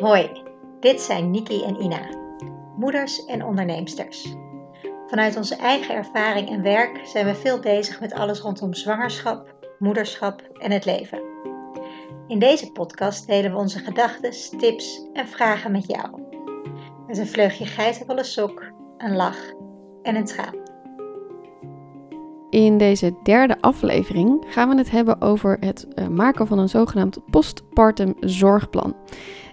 Hoi, dit zijn Niki en Ina, moeders en onderneemsters. Vanuit onze eigen ervaring en werk zijn we veel bezig met alles rondom zwangerschap, moederschap en het leven. In deze podcast delen we onze gedachten, tips en vragen met jou. Met een vleugje geitenwolle sok, een lach en een traan. In deze derde aflevering gaan we het hebben over het eh, maken van een zogenaamd postpartum zorgplan.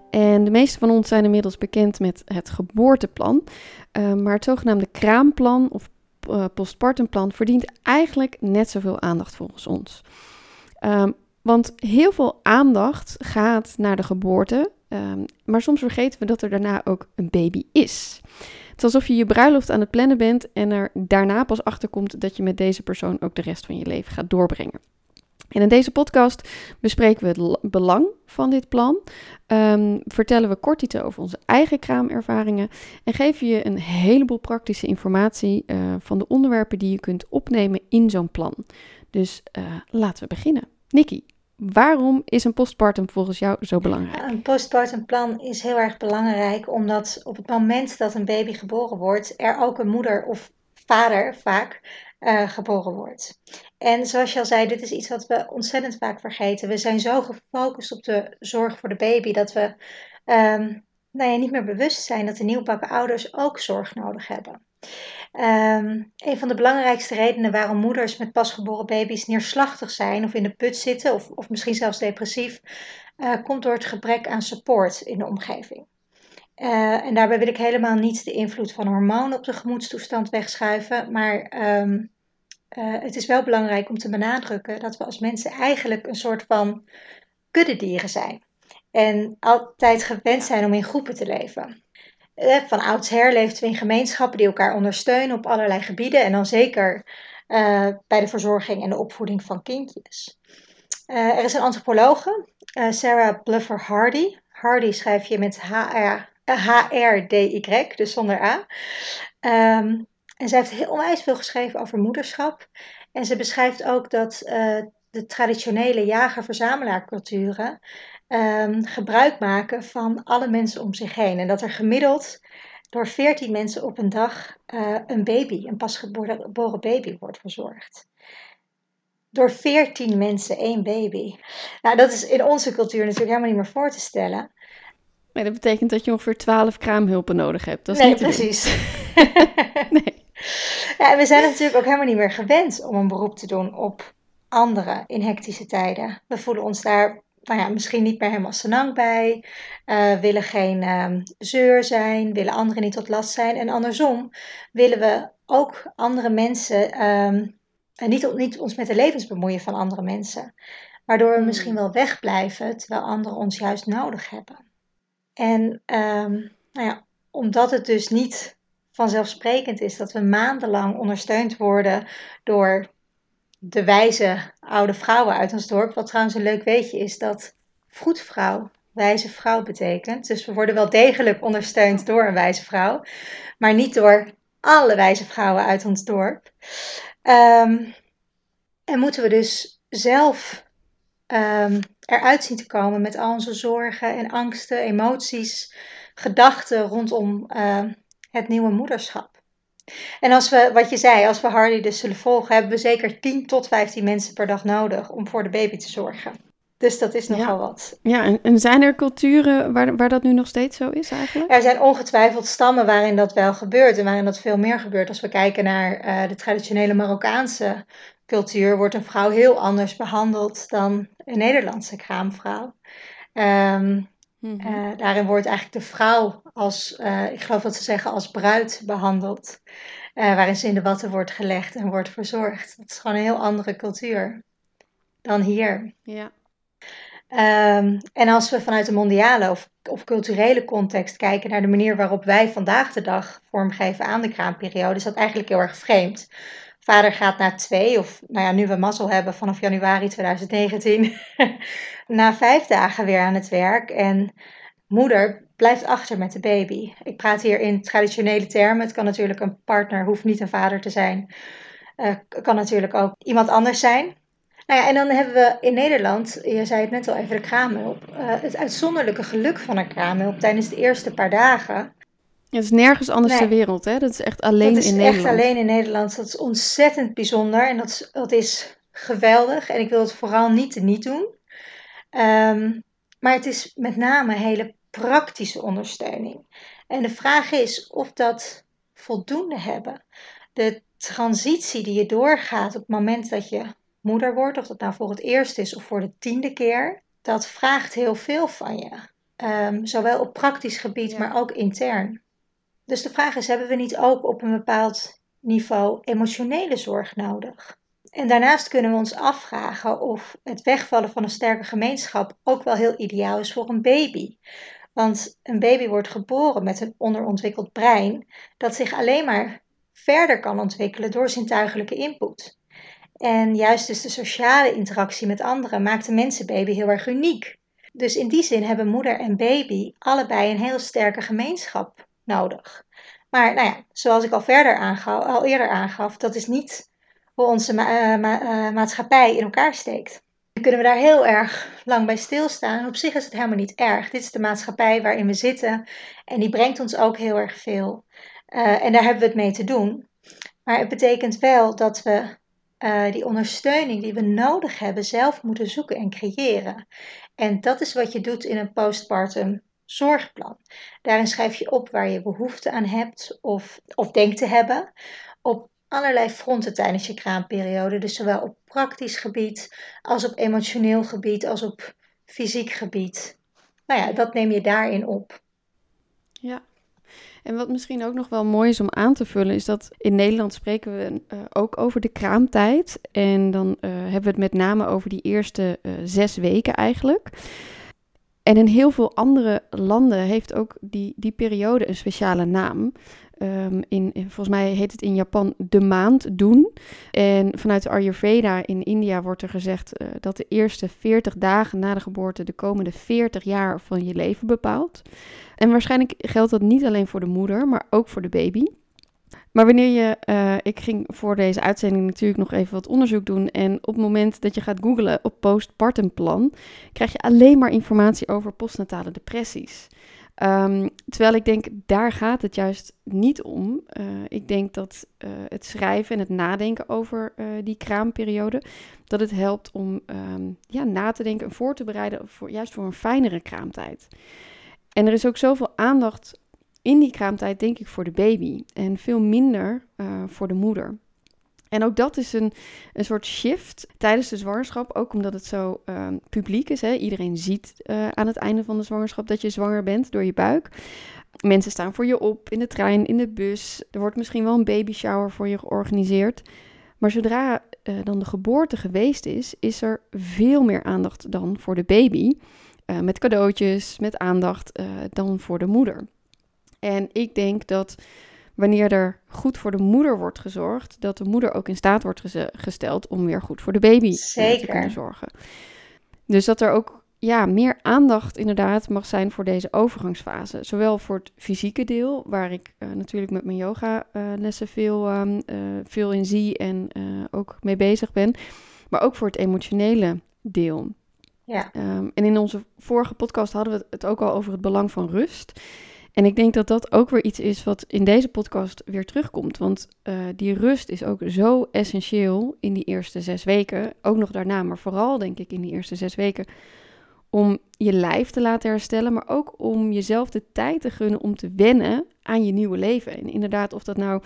En de meeste van ons zijn inmiddels bekend met het geboorteplan. Uh, maar het zogenaamde kraamplan of uh, postpartumplan verdient eigenlijk net zoveel aandacht volgens ons. Um, want heel veel aandacht gaat naar de geboorte, um, maar soms vergeten we dat er daarna ook een baby is. Het is alsof je je bruiloft aan het plannen bent en er daarna pas achter komt dat je met deze persoon ook de rest van je leven gaat doorbrengen. En in deze podcast bespreken we het belang van dit plan, um, vertellen we kort iets over onze eigen kraamervaringen en geven je een heleboel praktische informatie uh, van de onderwerpen die je kunt opnemen in zo'n plan. Dus uh, laten we beginnen. Nikki, Waarom is een postpartum volgens jou zo belangrijk? Een postpartum plan is heel erg belangrijk omdat op het moment dat een baby geboren wordt, er ook een moeder of vader vaak uh, geboren wordt. En zoals je al zei, dit is iets wat we ontzettend vaak vergeten. We zijn zo gefocust op de zorg voor de baby dat we um, nou ja, niet meer bewust zijn dat de nieuwbakken ouders ook zorg nodig hebben. Um, een van de belangrijkste redenen waarom moeders met pasgeboren baby's neerslachtig zijn of in de put zitten of, of misschien zelfs depressief, uh, komt door het gebrek aan support in de omgeving. Uh, en daarbij wil ik helemaal niet de invloed van hormonen op de gemoedstoestand wegschuiven, maar um, uh, het is wel belangrijk om te benadrukken dat we als mensen eigenlijk een soort van kuddedieren zijn. En altijd gewend zijn om in groepen te leven. Eh, van oudsher leefden we in gemeenschappen die elkaar ondersteunen op allerlei gebieden. En dan zeker bij de verzorging en de opvoeding van kindjes. Er is een antropologe, Sarah Bluffer Hardy. Hardy schrijf je met H-R-D-Y, dus zonder A. Um, en zij heeft heel onwijs veel geschreven over moederschap. En ze beschrijft ook dat de traditionele jager-verzamelaarculturen um, gebruik maken van alle mensen om zich heen. En dat er gemiddeld door 14 mensen op een dag uh, een baby, een pasgeboren baby, wordt verzorgd. Door 14 mensen één baby. Nou, dat is in onze cultuur natuurlijk helemaal niet meer voor te stellen. Dat betekent dat je ongeveer 12 kraamhulpen nodig hebt. Dat is nee, niet precies. nee. Ja, en we zijn natuurlijk ook helemaal niet meer gewend om een beroep te doen op anderen in hectische tijden. We voelen ons daar nou ja, misschien niet meer helemaal senang bij, uh, willen geen um, zeur zijn, willen anderen niet tot last zijn. En andersom willen we ook andere mensen, um, en niet, niet ons met de levens bemoeien van andere mensen, waardoor we misschien hmm. wel wegblijven terwijl anderen ons juist nodig hebben. En um, nou ja, omdat het dus niet vanzelfsprekend is dat we maandenlang ondersteund worden door de wijze oude vrouwen uit ons dorp. Wat trouwens een leuk weetje is dat vroedvrouw wijze vrouw betekent. Dus we worden wel degelijk ondersteund door een wijze vrouw, maar niet door alle wijze vrouwen uit ons dorp. Um, en moeten we dus zelf um, eruit zien te komen met al onze zorgen en angsten, emoties, gedachten rondom uh, het nieuwe moederschap. En als we, wat je zei, als we Hardy dus zullen volgen, hebben we zeker 10 tot 15 mensen per dag nodig om voor de baby te zorgen. Dus dat is nogal ja. wat. Ja, en, en, zijn er culturen waar, waar dat nu nog steeds zo is eigenlijk? Er zijn ongetwijfeld stammen waarin dat wel gebeurt en waarin dat veel meer gebeurt. Als we kijken naar uh, de traditionele Marokkaanse cultuur, wordt een vrouw heel anders behandeld dan een Nederlandse kraamvrouw. Um, mm -hmm. uh, daarin wordt eigenlijk de vrouw als, uh, ik geloof dat ze zeggen, als bruid behandeld. waarin ze in de watten wordt gelegd en wordt verzorgd. Dat is gewoon een heel andere cultuur dan hier. Ja. Um, en als we vanuit de mondiale of, of, culturele context kijken naar de manier waarop wij vandaag de dag vormgeven aan de kraamperiode, is dat eigenlijk heel erg vreemd. Vader gaat na twee, of nou ja, nu we mazzel hebben vanaf januari 2019, na vijf dagen weer aan het werk. En moeder blijft achter met de baby. Ik praat hier in traditionele termen. Het kan natuurlijk een partner, hoeft niet een vader te zijn. Uh, kan natuurlijk ook iemand anders zijn. Nou ja, en dan hebben we in Nederland, je zei het net al even, de kraamhulp. Uh, het uitzonderlijke geluk van een kraamhulp tijdens de eerste paar dagen. Het is nergens anders nee. ter wereld, hè? Dat is echt alleen in Nederland. Dat is echt alleen in Nederland. Dat is ontzettend bijzonder en dat is, dat is geweldig. En ik wil het vooral niet te niet doen. Um, maar het is met name hele praktische ondersteuning. En de vraag is of dat voldoende hebben. De transitie die je doorgaat op het moment dat je moeder wordt, of dat nou voor het eerst is of voor de tiende keer, dat vraagt heel veel van je. Um, zowel op praktisch gebied, maar ook intern. Dus de vraag is: hebben we niet ook op een bepaald niveau emotionele zorg nodig? En daarnaast kunnen we ons afvragen of het wegvallen van een sterke gemeenschap ook wel heel ideaal is voor een baby. Want een baby wordt geboren met een onderontwikkeld brein dat zich alleen maar verder kan ontwikkelen door zintuigelijke input. En juist dus de sociale interactie met anderen maakt een mensenbaby heel erg uniek. Dus in die zin hebben moeder en baby allebei een heel sterke gemeenschap nodig. Maar nou ja, zoals ik al, verder aangaf, al eerder aangaf, dat is niet hoe onze ma uh, maatschappij in elkaar steekt. Dan kunnen we daar heel erg lang bij stilstaan. op zich is het helemaal niet erg. Dit is de maatschappij waarin we zitten en die brengt ons ook heel erg veel. Uh, en daar hebben we het mee te doen. Maar het betekent wel dat we die ondersteuning die we nodig hebben zelf moeten zoeken en creëren. En dat is wat je doet in een postpartum zorgplan. Daarin schrijf je op waar je behoefte aan hebt of, of denkt te hebben. Op allerlei fronten tijdens je kraamperiode. Dus zowel op praktisch gebied als op emotioneel gebied als op fysiek gebied. Nou ja, dat neem je daarin op. Ja. En wat misschien ook nog wel mooi is om aan te vullen, is dat in Nederland spreken we uh, ook over de kraamtijd. En dan uh, hebben we het met name over die eerste uh, zes weken eigenlijk. En in heel veel andere landen heeft ook die, die periode een speciale naam. Um, in, volgens mij heet het in Japan de maand doen. En vanuit de Ayurveda in India wordt er gezegd uh, dat de eerste 40 dagen na de geboorte de komende 40 jaar van je leven bepaalt. En waarschijnlijk geldt dat niet alleen voor de moeder, maar ook voor de baby. Maar wanneer je, uh, ik ging voor deze uitzending natuurlijk nog even wat onderzoek doen. En op het moment dat je gaat googlen op postpartum plan, krijg je alleen maar informatie over postnatale depressies. Um, terwijl ik denk, daar gaat het juist niet om. Uh, ik denk dat uh, het schrijven en het nadenken over die kraamperiode, dat het helpt om um, ja, na te denken en voor te bereiden, voor, juist voor een fijnere kraamtijd. En er is ook zoveel aandacht in die kraamtijd, denk ik, voor de baby en veel minder voor de moeder. En ook dat is een, een soort shift tijdens de zwangerschap, ook omdat het zo uh, publiek is. Hè? Iedereen ziet uh, aan het einde van de zwangerschap dat je zwanger bent door je buik. Mensen staan voor je op in de trein, in de bus. Er wordt misschien wel een baby shower voor je georganiseerd. Maar zodra uh, dan de geboorte geweest is, is er veel meer aandacht dan voor de baby. met cadeautjes, met aandacht dan voor de moeder. En ik denk dat wanneer er goed voor de moeder wordt gezorgd, dat de moeder ook in staat wordt gesteld om weer goed voor de baby Zeker. te kunnen zorgen. Dus dat er ook ja, meer aandacht inderdaad mag zijn voor deze overgangsfase. Zowel voor het fysieke deel, waar ik uh, natuurlijk met mijn yoga uh, lessen veel, uh, veel in zie en ook mee bezig ben. Maar ook voor het emotionele deel. Ja. Um, en in onze vorige podcast hadden we het ook al over het belang van rust. En ik denk dat dat ook weer iets is wat in deze podcast weer terugkomt. Want uh, die rust is ook zo essentieel in die eerste zes weken. Ook nog daarna, maar vooral denk ik in die eerste zes weken. Om je lijf te laten herstellen, maar ook om jezelf de tijd te gunnen om te wennen aan je nieuwe leven. En inderdaad, of dat nou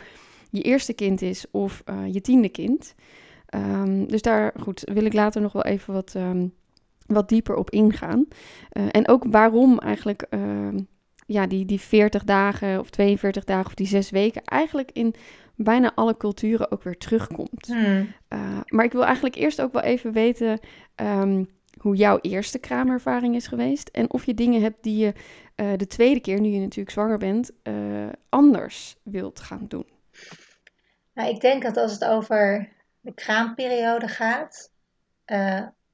je eerste kind is of uh, je tiende kind. Um, dus daar goed, wil ik later nog wel even wat, um, wat dieper op ingaan. Uh, en ook waarom eigenlijk ja, die, die 40 dagen of 42 dagen of die zes weken eigenlijk in bijna alle culturen ook weer terugkomt. Hmm. Uh, maar ik wil eigenlijk eerst ook wel even weten um, hoe jouw eerste kraamervaring is geweest. En of je dingen hebt die je uh, de tweede keer, nu je natuurlijk zwanger bent, uh, anders wilt gaan doen. Nou, ik denk dat als het over de kraamperiode gaat.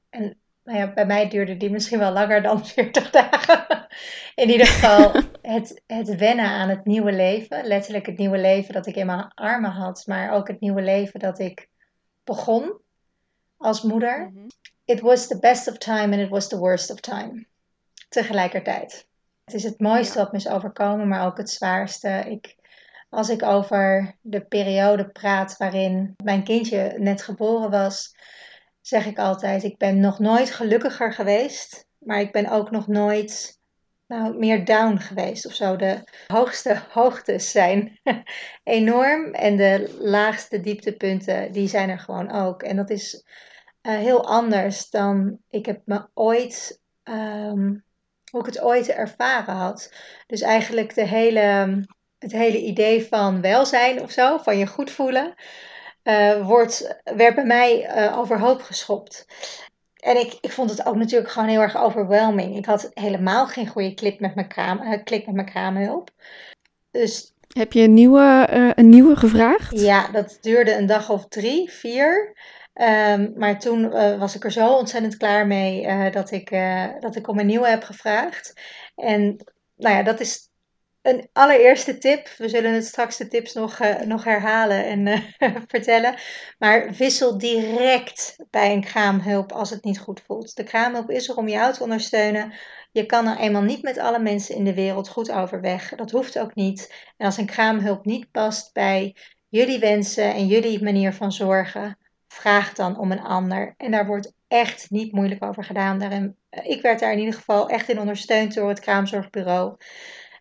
en nou ja, bij mij duurde die misschien wel langer dan 40 dagen. In ieder geval het, het wennen aan het nieuwe leven. Letterlijk het nieuwe leven dat ik in mijn armen had, maar ook het nieuwe leven dat ik begon. als moeder. Mhm. It was the best of time and it was the worst of time. Tegelijkertijd. Het is het mooiste wat me is overkomen, maar ook het zwaarste. Ik, als ik over de periode praat waarin mijn kindje net geboren was, zeg ik altijd: ik ben nog nooit gelukkiger geweest, maar ik ben ook nog nooit nou, meer down geweest of zo. De hoogste hoogtes zijn enorm en de laagste dieptepunten, die zijn er gewoon ook. En dat is uh, heel anders dan ik heb me ooit, um, hoe ik het ooit ervaren had. Dus eigenlijk de hele, het hele idee van welzijn of zo, van je goed voelen, uh, wordt, werd bij mij uh, overhoop geschopt. En ik, ik vond het ook natuurlijk gewoon heel erg overwhelming. Ik had helemaal geen goede klik met mijn, kraam, uh, klik met mijn kraamhulp. Dus, Heb je een nieuwe, een nieuwe gevraagd? Ja, dat duurde een dag of drie, vier. Um, maar toen uh, was ik er zo ontzettend klaar mee dat, ik, dat ik om een nieuwe heb gevraagd. En nou ja, dat is een allereerste tip. We zullen het straks de tips nog, uh, nog herhalen en uh, vertellen. Maar wissel direct bij een kraamhulp als het niet goed voelt. De kraamhulp is er om jou te ondersteunen. Je kan er eenmaal niet met alle mensen in de wereld goed overweg. Dat hoeft ook niet. En als een kraamhulp niet past bij jullie wensen en jullie manier van zorgen, vraag dan om een ander. En daar wordt echt niet moeilijk over gedaan. Eh, ik werd daar in ieder geval echt in ondersteund door het kraamzorgbureau.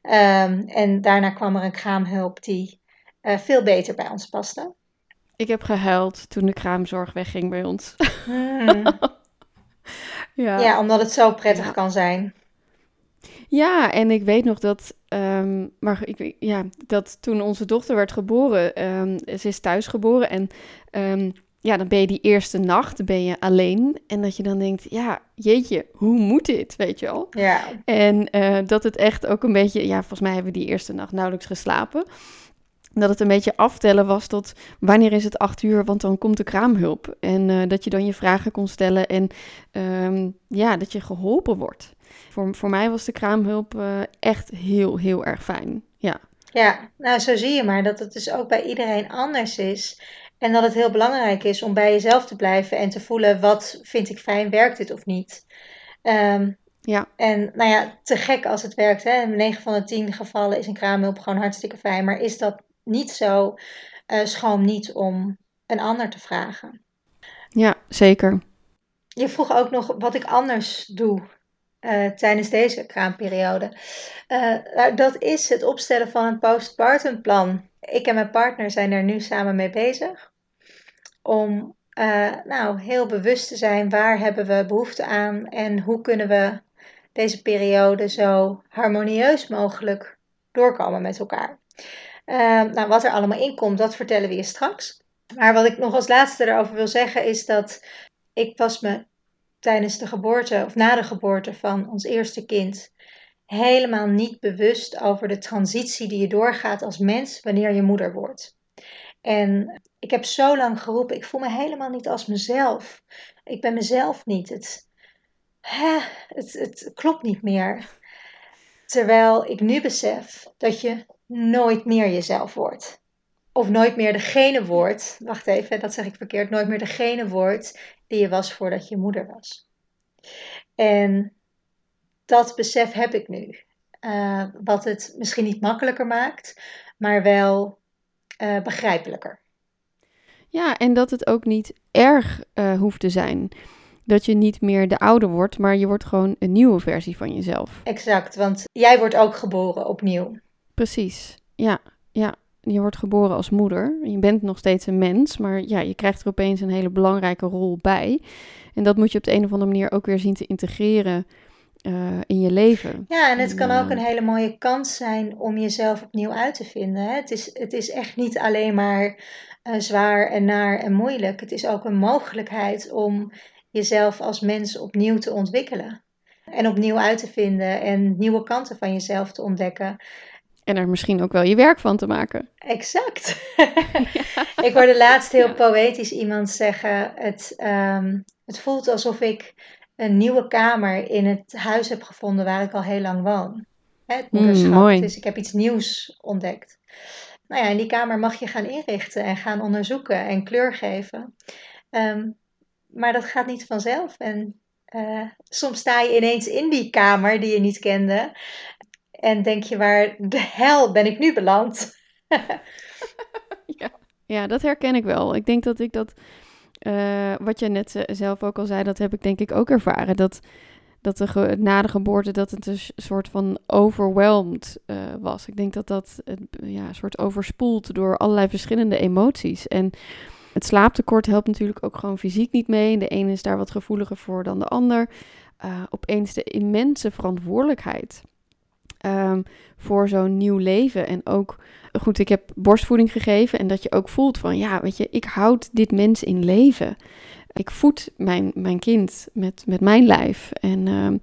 Um, en daarna kwam er een kraamhulp die uh, veel beter bij ons paste. Ik heb gehuild toen de kraamzorg wegging bij ons. Hmm. ja. ja, omdat het zo prettig ja. kan zijn. Ja, en ik weet nog dat, um, maar ik, ja, dat toen onze dochter werd geboren, um, ze is thuis geboren en ja, dan ben je die eerste nacht, ben je alleen. En dat je dan denkt, ja, jeetje, hoe moet dit, weet je al? Ja. En uh, dat het echt ook een beetje, ja, volgens mij hebben we die eerste nacht nauwelijks geslapen. Dat het een beetje aftellen was tot wanneer is het acht uur, want dan komt de kraamhulp. En uh, dat je dan je vragen kon stellen en um, ja, dat je geholpen wordt. Voor, voor mij was de kraamhulp uh, echt heel, heel erg fijn. Ja. Ja, nou zo zie je maar dat het dus ook bij iedereen anders is. En dat het heel belangrijk is om bij jezelf te blijven en te voelen wat vind ik fijn, werkt dit of niet. Um, ja. En nou ja, te gek als het werkt. Hè? In 9 van de 10 gevallen is een kraamhulp gewoon hartstikke fijn. Maar is dat niet zo, uh, schroom niet om een ander te vragen. Ja, zeker. Je vroeg ook nog wat ik anders doe uh, tijdens deze kraamperiode. Uh, nou, dat is het opstellen van een postpartum plan ik en mijn partner zijn er nu samen mee bezig. Om uh, nou, heel bewust te zijn waar hebben we behoefte aan en hoe kunnen we deze periode zo harmonieus mogelijk doorkomen met elkaar. Uh, nou, wat er allemaal in komt, dat vertellen we je straks. Maar wat ik nog als laatste erover wil zeggen is dat ik was me tijdens de geboorte of na de geboorte van ons eerste kind helemaal niet bewust over de transitie die je doorgaat als mens wanneer je moeder wordt. En ik heb zo lang geroepen, ik voel me helemaal niet als mezelf. Ik ben mezelf niet. Het, hè, het, het klopt niet meer. Terwijl ik nu besef dat je nooit meer jezelf wordt. Of nooit meer degene wordt, wacht even, dat zeg ik verkeerd, nooit meer degene wordt die je was voordat je moeder was. En dat besef heb ik nu. Uh, wat het misschien niet makkelijker maakt, maar wel uh, begrijpelijker. Ja, en dat het ook niet erg uh, hoeft te zijn. Dat je niet meer de oude wordt, maar je wordt gewoon een nieuwe versie van jezelf. Exact, want jij wordt ook geboren opnieuw. Precies, ja, ja. Je wordt geboren als moeder. Je bent nog steeds een mens, maar ja, je krijgt er opeens een hele belangrijke rol bij. En dat moet je op de een of andere manier ook weer zien te integreren uh, in je leven. Ja, en het kan ook een hele mooie kans zijn om jezelf opnieuw uit te vinden. Hè? Het, is, het is echt niet alleen maar uh, zwaar en naar en moeilijk. Het is ook een mogelijkheid om jezelf als mens opnieuw te ontwikkelen. En opnieuw uit te vinden en nieuwe kanten van jezelf te ontdekken. En er misschien ook wel je werk van te maken. Exact. ja. Ik hoorde laatst heel ja. poëtisch iemand zeggen: het, um, het voelt alsof ik een nieuwe kamer in het huis heb gevonden waar ik al heel lang woon. Het moederschap. Mm, mooi. Dus ik heb iets nieuws ontdekt. Nou ja, in die kamer mag je gaan inrichten en gaan onderzoeken en kleur geven. Um, maar dat gaat niet vanzelf. En uh, soms sta je ineens in die kamer die je niet kende. En denk je, waar de hel ben ik nu beland? ja. ja, dat herken ik wel. Ik denk dat ik dat, uh, wat je net zelf ook al zei, dat heb ik denk ik ook ervaren. Dat, dat de na de geboorte dat het een soort van overwhelmed uh, was. Ik denk dat dat ja, een soort overspoeld door allerlei verschillende emoties. En het slaaptekort helpt natuurlijk ook gewoon fysiek niet mee. De ene is daar wat gevoeliger voor dan de ander. Opeens de immense verantwoordelijkheid um, voor zo'n nieuw leven. En ook, goed, ik heb borstvoeding gegeven. En dat je ook voelt van, ja, weet je, ik houd dit mens in leven. Ik voed mijn, mijn kind met, met mijn lijf. En um,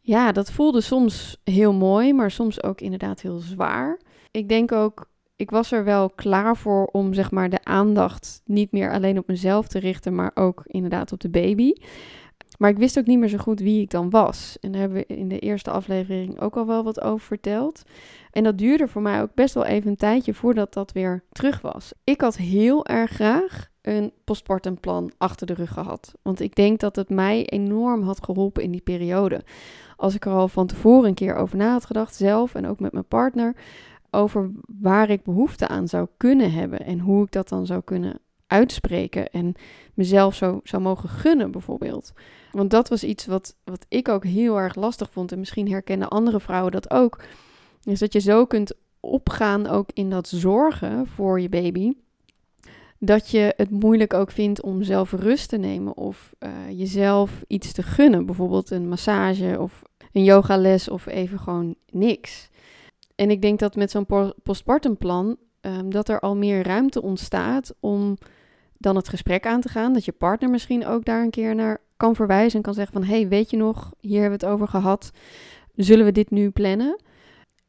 ja, dat voelde soms heel mooi, maar soms ook inderdaad heel zwaar. Ik denk ook ik was er wel klaar voor om zeg maar de aandacht niet meer alleen op mezelf te richten, maar ook inderdaad op de baby. Maar ik wist ook niet meer zo goed wie ik dan was. En daar hebben we in de eerste aflevering ook al wel wat over verteld. En dat duurde voor mij ook best wel even een tijdje voordat dat weer terug was. Ik had heel erg graag een postpartumplan achter de rug gehad. Want ik denk dat het mij enorm had geholpen in die periode. Als ik er al van tevoren een keer over na had gedacht, zelf en ook met mijn partner, over waar ik behoefte aan zou kunnen hebben en hoe ik dat dan zou kunnen uitspreken en mezelf zo zou mogen gunnen, bijvoorbeeld. Want dat was iets wat, wat ik ook heel erg lastig vond en misschien herkennen andere vrouwen dat ook. Is dat je zo kunt opgaan ook in dat zorgen voor je baby. Dat je het moeilijk ook vindt om zelf rust te nemen of uh, jezelf iets te gunnen. Bijvoorbeeld een massage of een yogales of even gewoon niks. En ik denk dat met zo'n postpartumplan um, dat er al meer ruimte ontstaat om dan het gesprek aan te gaan. Dat je partner misschien ook daar een keer naar kan verwijzen en kan zeggen van... hey, weet je nog, hier hebben we het over gehad. Zullen we dit nu plannen?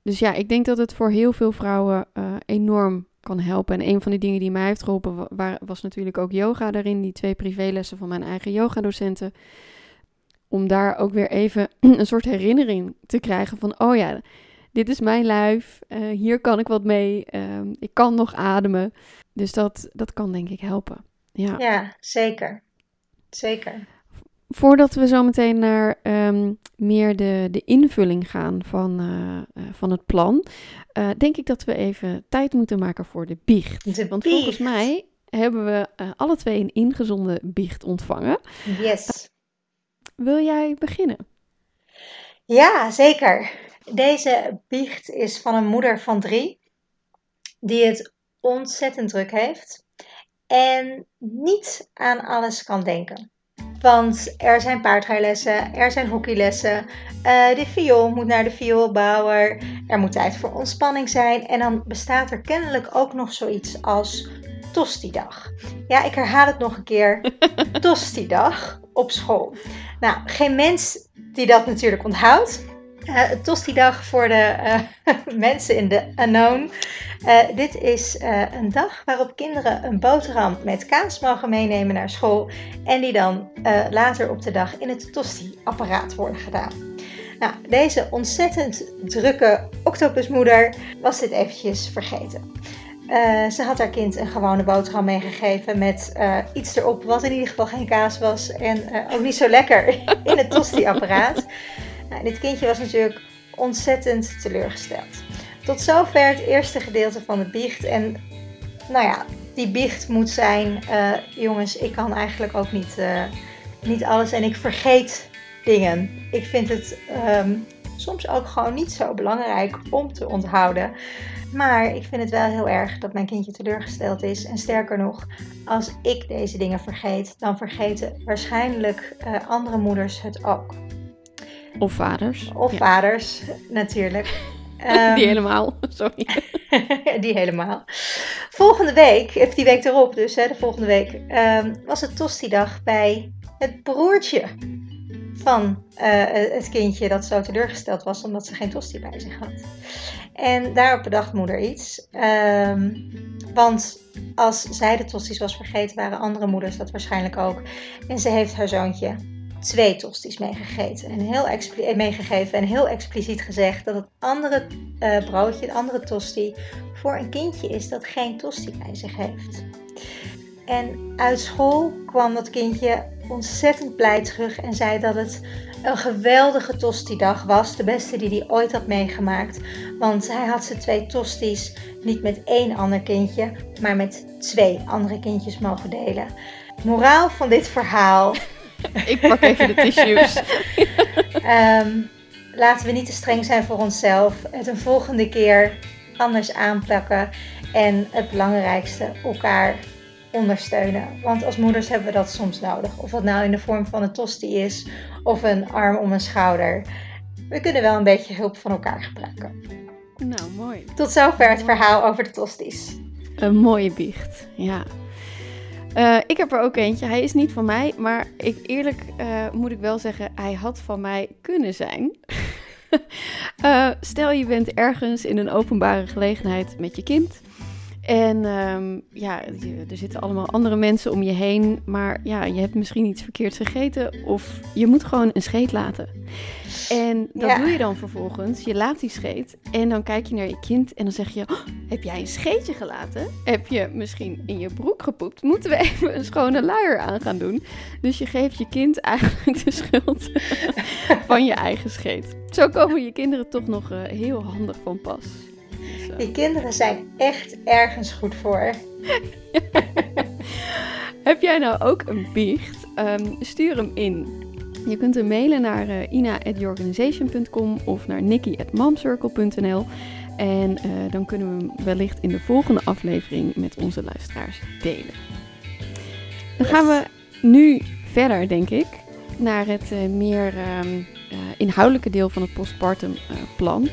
Dus ja, ik denk dat het voor heel veel vrouwen uh, enorm kan helpen. En een van de dingen die mij heeft geholpen was natuurlijk ook yoga daarin. Die twee privélessen van mijn eigen yogadocenten. Om daar ook weer even een soort herinnering te krijgen van... oh ja, dit is mijn lijf, uh, hier kan ik wat mee, uh, ik kan nog ademen. Dus dat, dat kan denk ik helpen. Ja, ja zeker. Zeker. Voordat we zo meteen naar um, meer de, de invulling gaan van, uh, van het plan, denk ik dat we even tijd moeten maken voor de biecht. De Want biecht. volgens mij hebben we alle twee een ingezonde biecht ontvangen. Yes. Wil jij beginnen? Ja, zeker. Deze biecht is van een moeder van drie, die het ontzettend druk heeft en niet aan alles kan denken. Want er zijn paardrijlessen, er zijn hockeylessen, uh, de viool moet naar de vioolbouwer, er moet tijd voor ontspanning zijn en dan bestaat er kennelijk ook nog zoiets als tosti-dag. Ja, ik herhaal het nog een keer. tosti-dag op school. Nou, geen mens die dat natuurlijk onthoudt. Uh, Tosti-dag voor de uh, mensen in de unknown. Uh, dit is een dag waarop kinderen een boterham met kaas mogen meenemen naar school. En die dan later op de dag in het Tosti-apparaat worden gedaan. Nou, deze ontzettend drukke octopusmoeder was dit eventjes vergeten. ze had haar kind een gewone boterham meegegeven met iets erop wat in ieder geval geen kaas was en ook niet zo lekker in het tosti-apparaat. Nou, dit kindje was natuurlijk ontzettend teleurgesteld. Tot zover het eerste gedeelte van de biecht. En nou ja, die biecht moet zijn: uh, jongens, ik kan eigenlijk ook niet, uh, niet alles en ik vergeet dingen. Ik vind het um, soms ook gewoon niet zo belangrijk om te onthouden. Maar ik vind het wel heel erg dat mijn kindje teleurgesteld is. En sterker nog, als ik deze dingen vergeet, dan vergeten waarschijnlijk uh, andere moeders het ook. Of vaders. Of ja. vaders, natuurlijk. Um, die helemaal, sorry. die helemaal. Volgende week, of die week erop dus, hè, de volgende week, um, was het Tosti-dag bij het broertje van uh, het kindje dat zo teleurgesteld was omdat ze geen tosti bij zich had. En daarop bedacht moeder iets. Um, want als zij de tosties was vergeten, waren andere moeders dat waarschijnlijk ook. En ze heeft haar zoontje twee tosties meegegeten en heel eh, meegegeven en heel expliciet gezegd dat het andere uh, broodje, het andere tosti, voor een kindje is dat geen tosti bij zich heeft. En uit school kwam dat kindje ontzettend blij terug en zei dat het een geweldige tosti-dag was. De beste die hij ooit had meegemaakt. Want hij had zijn twee tosties niet met één ander kindje, maar met twee andere kindjes mogen delen. Moraal van dit verhaal. Ik pak even de tissues. um, laten we niet te streng zijn voor onszelf. Het een volgende keer anders aanpakken. En het belangrijkste, elkaar ondersteunen. Want als moeders hebben we dat soms nodig. Of dat nou in de vorm van een tosti is of een arm om een schouder. We kunnen wel een beetje hulp van elkaar gebruiken. Nou, mooi. Tot zover het verhaal over de tosties. Een mooie biecht, ja. Uh, ik heb er ook eentje. Hij is niet van mij, maar ik, eerlijk uh, moet ik wel zeggen, hij had van mij kunnen zijn. uh, stel je bent ergens in een openbare gelegenheid met je kind. En um, ja, er zitten allemaal andere mensen om je heen. Maar ja, je hebt misschien iets verkeerds gegeten. Of je moet gewoon een scheet laten. En dat doe je dan vervolgens. Je laat die scheet. En dan kijk je naar je kind. En dan zeg je: oh, Heb jij een scheetje gelaten? Heb je misschien in je broek gepoept? Moeten we even een schone luier aan gaan doen? Dus je geeft je kind eigenlijk de schuld van je eigen scheet. Zo komen je kinderen toch nog uh, heel handig van pas. Die kinderen zijn echt ergens goed voor. Heb jij nou ook een biecht? Um, stuur hem in. Je kunt hem mailen naar uh, ina.yourorganization.com of naar nikki.momcircle.nl. En uh, dan kunnen we hem wellicht in de volgende aflevering met onze luisteraars delen. Dan gaan we nu verder, denk ik, naar het uh, meer um, inhoudelijke deel van het postpartum plan.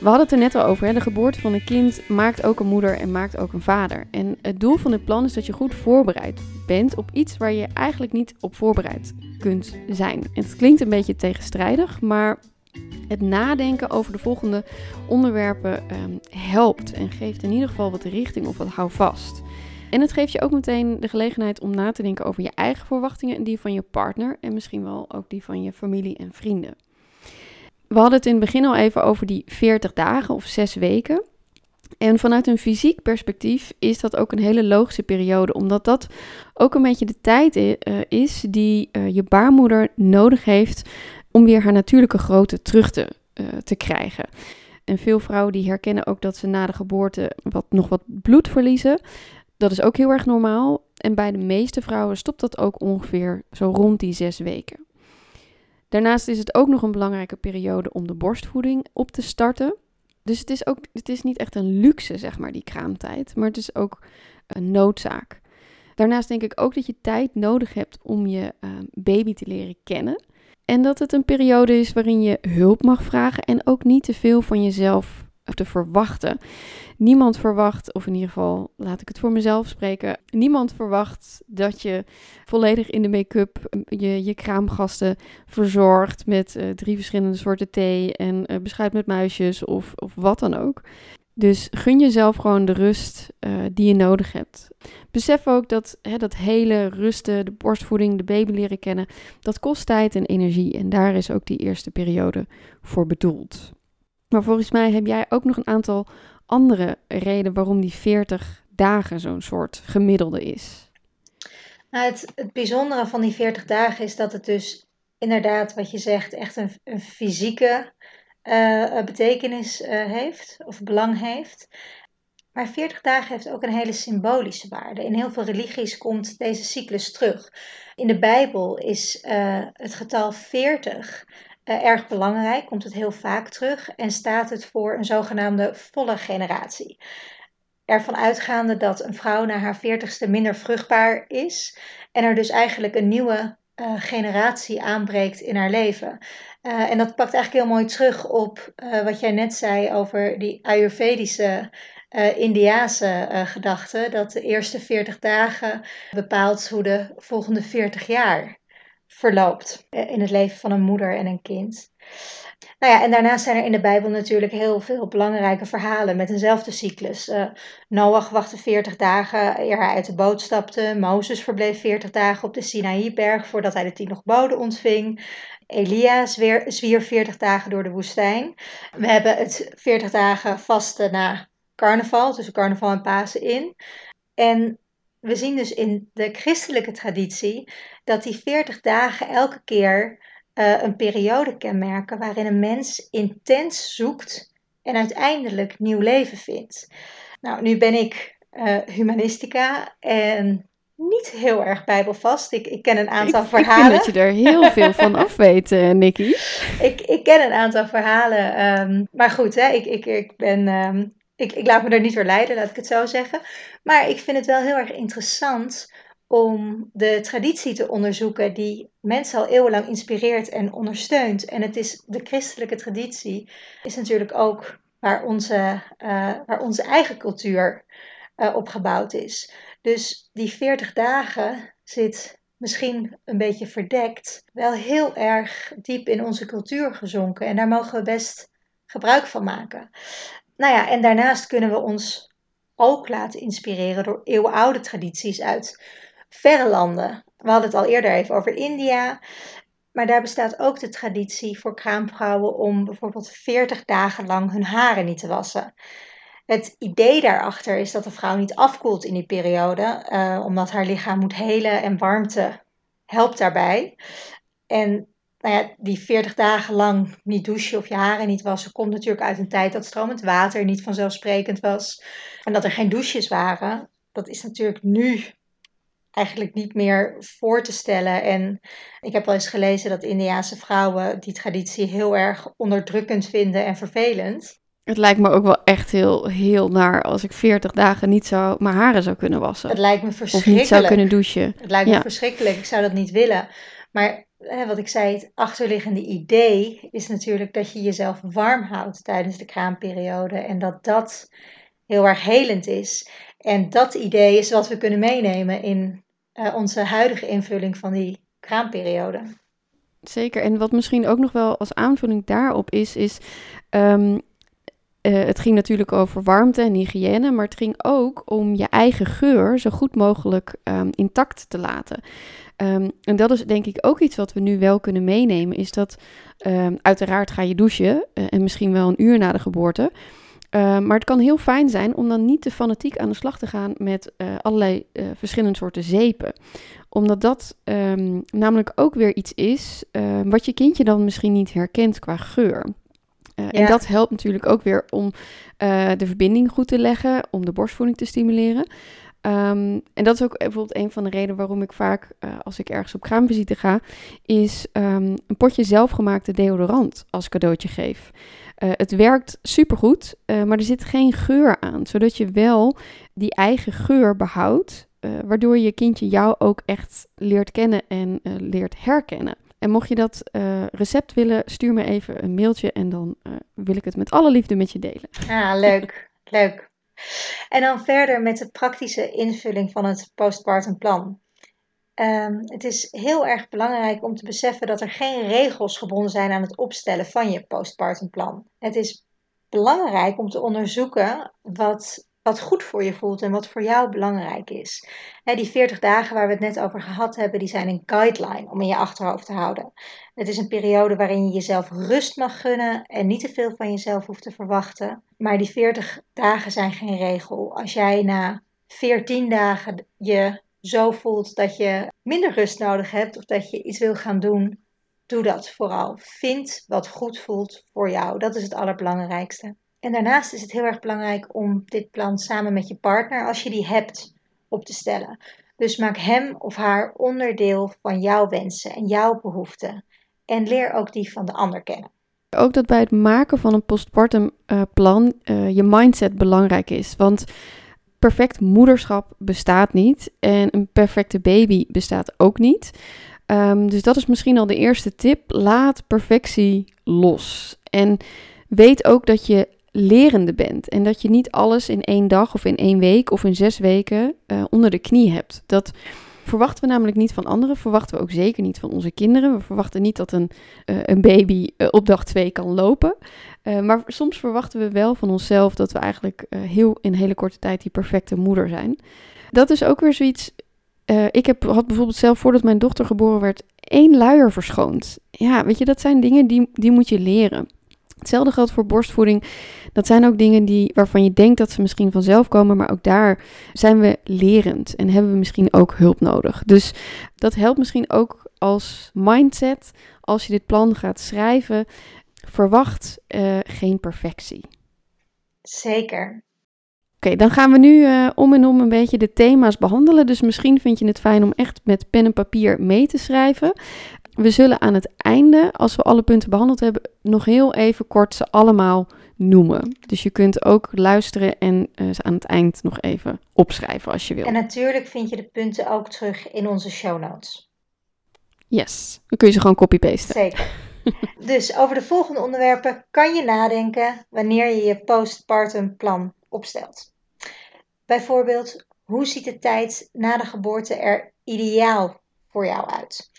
We hadden het er net al over. Hè? De geboorte van een kind maakt ook een moeder en maakt ook een vader. En het doel van dit plan is dat je goed voorbereid bent op iets waar je eigenlijk niet op voorbereid kunt zijn. En het klinkt een beetje tegenstrijdig, maar het nadenken over de volgende onderwerpen um, helpt en geeft in ieder geval wat richting of wat houvast. En het geeft je ook meteen de gelegenheid om na te denken over je eigen verwachtingen en die van je partner en misschien wel ook die van je familie en vrienden. We hadden het in het begin al even over die 40 dagen of 6 weken. En vanuit een fysiek perspectief is dat ook een hele logische periode, omdat dat ook een beetje de tijd eh, is die uh, je baarmoeder nodig heeft om weer haar natuurlijke grootte terug te, uh, te krijgen. En veel vrouwen die herkennen ook dat ze na de geboorte wat, nog wat bloed verliezen. Dat is ook heel erg normaal. En bij de meeste vrouwen stopt dat ook ongeveer zo rond die zes weken. Daarnaast is het ook nog een belangrijke periode om de borstvoeding op te starten. Dus het is, ook, het is niet echt een luxe, zeg maar, die kraamtijd, maar het is ook een noodzaak. Daarnaast denk ik ook dat je tijd nodig hebt om je uh, baby te leren kennen. En dat het een periode is waarin je hulp mag vragen en ook niet te veel van jezelf te verwachten. Niemand verwacht, of in ieder geval laat ik het voor mezelf spreken, niemand verwacht dat je volledig in de make-up je, je kraamgasten verzorgt met uh, drie verschillende soorten thee en uh, beschuit met muisjes of, of wat dan ook. Dus gun jezelf gewoon de rust uh, die je nodig hebt. Besef ook dat hè, dat hele rusten, de borstvoeding, de baby leren kennen, dat kost tijd en energie. En daar is ook die eerste periode voor bedoeld. Maar volgens mij heb jij ook nog een aantal andere redenen waarom die 40 dagen zo'n soort gemiddelde is. Nou, het, het bijzondere van die 40 dagen is dat het dus inderdaad, wat je zegt, echt een, een fysieke uh, betekenis uh, heeft of belang heeft. Maar 40 dagen heeft ook een hele symbolische waarde. In heel veel religies komt deze cyclus terug. In de Bijbel is het getal 40 uh, erg belangrijk, komt het heel vaak terug en staat het voor een zogenaamde volle generatie. Ervan uitgaande dat een vrouw na haar veertigste minder vruchtbaar is en er dus eigenlijk een nieuwe uh, generatie aanbreekt in haar leven. Uh, en dat pakt eigenlijk heel mooi terug op wat jij net zei over die Ayurvedische Indiaanse uh, gedachte, dat de eerste 40 dagen bepaalt hoe de volgende 40 jaar verloopt eh, in het leven van een moeder en een kind. Nou ja, en daarnaast zijn er in de Bijbel natuurlijk heel veel belangrijke verhalen met eenzelfde cyclus. Uh, Noach wachtte 40 dagen eer hij uit de boot stapte. Mozes verbleef 40 dagen op de Sinaïberg voordat hij de tien nog boden ontving. Elia zwier 40 dagen door de woestijn. We hebben het 40 dagen vasten na carnaval, tussen carnaval en Pasen in. En we zien dus in de christelijke traditie dat die 40 dagen elke keer uh, een periode kenmerken waarin een mens intens zoekt en uiteindelijk nieuw leven vindt. Nou, nu ben ik uh, humanistica en niet heel erg bijbelvast. Ik, ik ken een aantal verhalen. Ik vind dat je er heel veel van af weet, uh, Nikki. ik, ik ken een aantal verhalen. Um, maar goed, hè, ik, ik, ik ben... Um, ik, ik laat me er niet door leiden, laat ik het zo zeggen. Maar ik vind het wel heel erg interessant om de traditie te onderzoeken die mensen al eeuwenlang inspireert en ondersteunt. En het is de christelijke traditie, is natuurlijk ook waar onze, uh, waar onze eigen cultuur uh, op gebouwd is. Dus die 40 dagen zit misschien een beetje verdekt, wel heel erg diep in onze cultuur gezonken. En daar mogen we best gebruik van maken. Nou ja, en daarnaast kunnen we ons ook laten inspireren door eeuwenoude tradities uit verre landen. We hadden het al eerder even over India. Maar daar bestaat ook de traditie voor kraamvrouwen om bijvoorbeeld 40 dagen lang hun haren niet te wassen. Het idee daarachter is dat de vrouw niet afkoelt in die periode, uh, omdat haar lichaam moet helen en warmte helpt daarbij. En nou ja, die 40 dagen lang niet douchen of je haren niet wassen, komt natuurlijk uit een tijd dat stromend water niet vanzelfsprekend was. En dat er geen douches waren. Dat is natuurlijk nu eigenlijk niet meer voor te stellen. En ik heb wel eens gelezen dat Indiaanse vrouwen die traditie heel erg onderdrukkend vinden en vervelend. Het lijkt me ook wel echt heel, heel naar als ik 40 dagen niet zou, mijn haren zou kunnen wassen. Het lijkt me verschrikkelijk. Of niet zou kunnen douchen. Het lijkt me verschrikkelijk. Ik zou dat niet willen. Maar wat ik zei, het achterliggende idee is natuurlijk dat je jezelf warm houdt tijdens de kraamperiode. En dat dat heel erg helend is. En dat idee is wat we kunnen meenemen in uh, onze huidige invulling van die kraamperiode. Zeker. En wat misschien ook nog wel als aanvulling daarop is, is. Um, uh, het ging natuurlijk over warmte en hygiëne, maar het ging ook om je eigen geur zo goed mogelijk um, intact te laten. Um, en dat is denk ik ook iets wat we nu wel kunnen meenemen, is dat uiteraard ga je douchen uh, en misschien wel een uur na de geboorte. Uh, maar het kan heel fijn zijn om dan niet te fanatiek aan de slag te gaan met uh, allerlei uh, verschillende soorten zeepen. Omdat dat um, namelijk ook weer iets is ehm, wat je kindje dan misschien niet herkent qua geur. Ja. En dat helpt natuurlijk ook weer om de verbinding goed te leggen, om de borstvoeding te stimuleren. Um, en dat is ook bijvoorbeeld een van de redenen waarom ik vaak, als ik ergens op kraamvisite ga, is een potje zelfgemaakte deodorant als cadeautje geef. Uh, het werkt supergoed, uh, maar er zit geen geur aan, zodat je wel die eigen geur behoudt, waardoor je kindje jou ook echt leert kennen en leert herkennen. En mocht je dat recept willen, stuur me even een mailtje en dan wil ik het met alle liefde met je delen. Ah, leuk, leuk. En dan verder met de praktische invulling van het postpartum plan. Um, het is heel erg belangrijk om te beseffen dat er geen regels gebonden zijn aan het opstellen van je postpartum plan. Het is belangrijk om te onderzoeken wat, wat goed voor je voelt en wat voor jou belangrijk is. die 40 dagen waar we het net over gehad hebben, die zijn een guideline om in je achterhoofd te houden. Het is een periode waarin je jezelf rust mag gunnen en niet te veel van jezelf hoeft te verwachten. Maar die 40 dagen zijn geen regel. Als jij na 14 dagen je zo voelt dat je minder rust nodig hebt of dat je iets wil gaan doen, doe dat vooral. Vind wat goed voelt voor jou. Dat is het allerbelangrijkste. En daarnaast is het heel erg belangrijk om dit plan samen met je partner, als je die hebt, op te stellen. Dus maak hem of haar onderdeel van jouw wensen en jouw behoeften. En leer ook die van de ander kennen. Ook dat bij het maken van een postpartum uh, plan uh, je mindset belangrijk is. Want perfect moederschap bestaat niet en een perfecte baby bestaat ook niet. Um, dus dat is misschien al de eerste tip. Laat perfectie los. En weet ook dat je lerende bent en dat je niet alles in één dag of in één week of in zes weken uh, onder de knie hebt. Dat verwachten we namelijk niet van anderen, verwachten we ook zeker niet van onze kinderen. We verwachten niet dat een, uh, een baby uh, op dag twee kan lopen. Maar soms verwachten we wel van onszelf dat we eigenlijk heel in hele korte tijd die perfecte moeder zijn. Dat is ook weer zoiets. ik heb, had bijvoorbeeld zelf voordat mijn dochter geboren werd één luier verschoond. Ja, weet je, dat zijn dingen die, die moet je leren. Hetzelfde geldt voor borstvoeding. Dat zijn ook dingen die, waarvan je denkt dat ze misschien vanzelf komen, maar ook daar zijn we lerend en hebben we misschien ook hulp nodig. Dus dat helpt misschien ook als mindset als je dit plan gaat schrijven. Verwacht uh, geen perfectie. Zeker. Oké, dan gaan we nu uh, om en om een beetje de thema's behandelen. Dus misschien vind je het fijn om echt met pen en papier mee te schrijven. We zullen aan het einde, als we alle punten behandeld hebben, nog heel even kort ze allemaal noemen. Dus je kunt ook luisteren en uh, ze aan het eind nog even opschrijven als je wil. En natuurlijk vind je de punten ook terug in onze show notes. Yes, dan kun je ze gewoon copy-pasten. Zeker. dus over de volgende onderwerpen kan je nadenken wanneer je je postpartum plan opstelt. Bijvoorbeeld, hoe ziet de tijd na de geboorte er ideaal voor jou uit?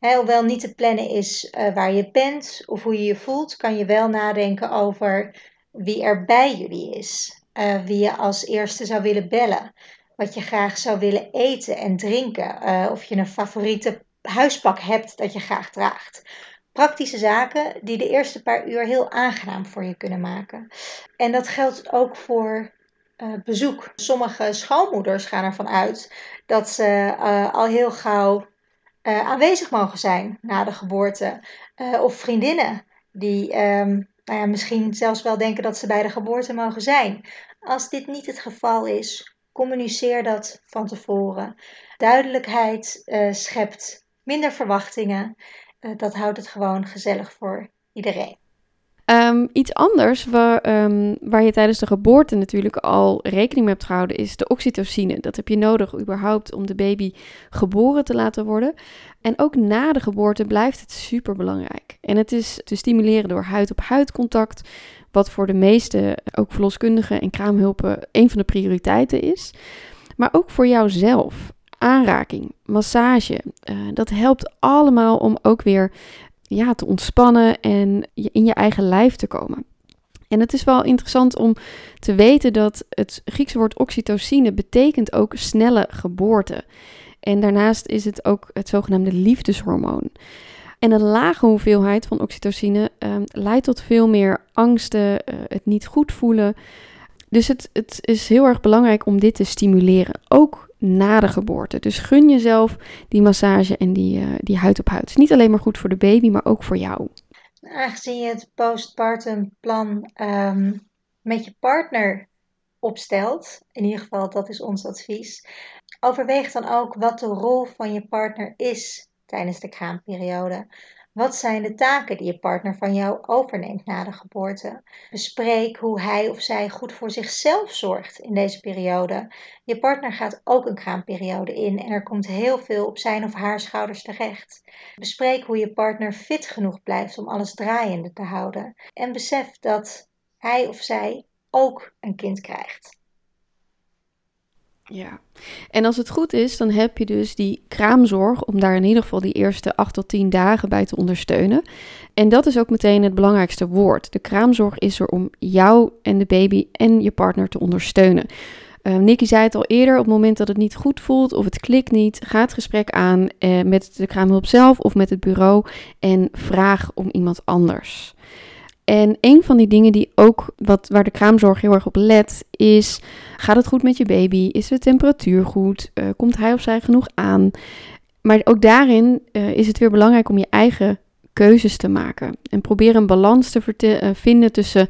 Hoewel niet te plannen is uh, waar je bent of hoe je je voelt, kan je wel nadenken over wie er bij jullie is. Uh, wie je als eerste zou willen bellen. Wat je graag zou willen eten en drinken. Uh, of je een favoriete huispak hebt dat je graag draagt. Praktische zaken die de eerste paar uur heel aangenaam voor je kunnen maken. En dat geldt ook voor bezoek. Sommige schoonmoeders gaan ervan uit dat ze al heel gauw aanwezig mogen zijn na de geboorte. Uh, of vriendinnen die um, nou misschien zelfs wel denken dat ze bij de geboorte mogen zijn. Als dit niet het geval is, communiceer dat van tevoren. Duidelijkheid uh, schept minder verwachtingen. dat houdt het gewoon gezellig voor iedereen. Um, iets anders waar, um, waar je tijdens de geboorte natuurlijk al rekening mee hebt gehouden is de oxytocine. Dat heb je nodig überhaupt om de baby geboren te laten worden. En ook na de geboorte blijft het super belangrijk. En het is te stimuleren door huid-op-huid contact, wat voor de meeste, ook verloskundigen en kraamhulpen, een van de prioriteiten is. Maar ook voor jouzelf. Aanraking, massage, uh, dat helpt allemaal om ook weer ja, te ontspannen en in je eigen lijf te komen. En het is wel interessant om te weten dat het Griekse woord oxytocine betekent ook snelle geboorte. En daarnaast is het ook het zogenaamde liefdeshormoon. En een lage hoeveelheid van oxytocine um, leidt tot veel meer angsten, uh, het niet goed voelen. Dus het, het is heel erg belangrijk om dit te stimuleren. Ook na de geboorte. Dus gun jezelf die massage en die, uh, die huid op huid. Het is niet alleen maar goed voor de baby, maar ook voor jou. Aangezien je het postpartum plan um, met je partner opstelt, in ieder geval dat is ons advies, overweeg dan ook wat de rol van je partner is tijdens de kraamperiode. Wat zijn de taken die je partner van jou overneemt na de geboorte? Bespreek hoe hij of zij goed voor zichzelf zorgt in deze periode. Je partner gaat ook een kraamperiode in en er komt heel veel op zijn of haar schouders terecht. Bespreek hoe je partner fit genoeg blijft om alles draaiende te houden. En besef dat hij of zij ook een kind krijgt. Ja, en als het goed is, dan heb je dus die kraamzorg om daar in ieder geval die eerste 8 tot 10 dagen bij te ondersteunen. En dat is ook meteen het belangrijkste woord. De kraamzorg is er om jou en de baby en je partner te ondersteunen. Uh, Nicky zei het al eerder, op het moment dat het niet goed voelt of het klikt niet, ga het gesprek aan uh, met de kraamhulp zelf of met het bureau en vraag om iemand anders. En een van die dingen die ook, wat, waar de kraamzorg heel erg op let, is: gaat het goed met je baby? Is de temperatuur goed? Uh, komt hij of zij genoeg aan? Maar ook daarin uh, is het weer belangrijk om je eigen keuzes te maken. En probeer een balans te uh, vinden tussen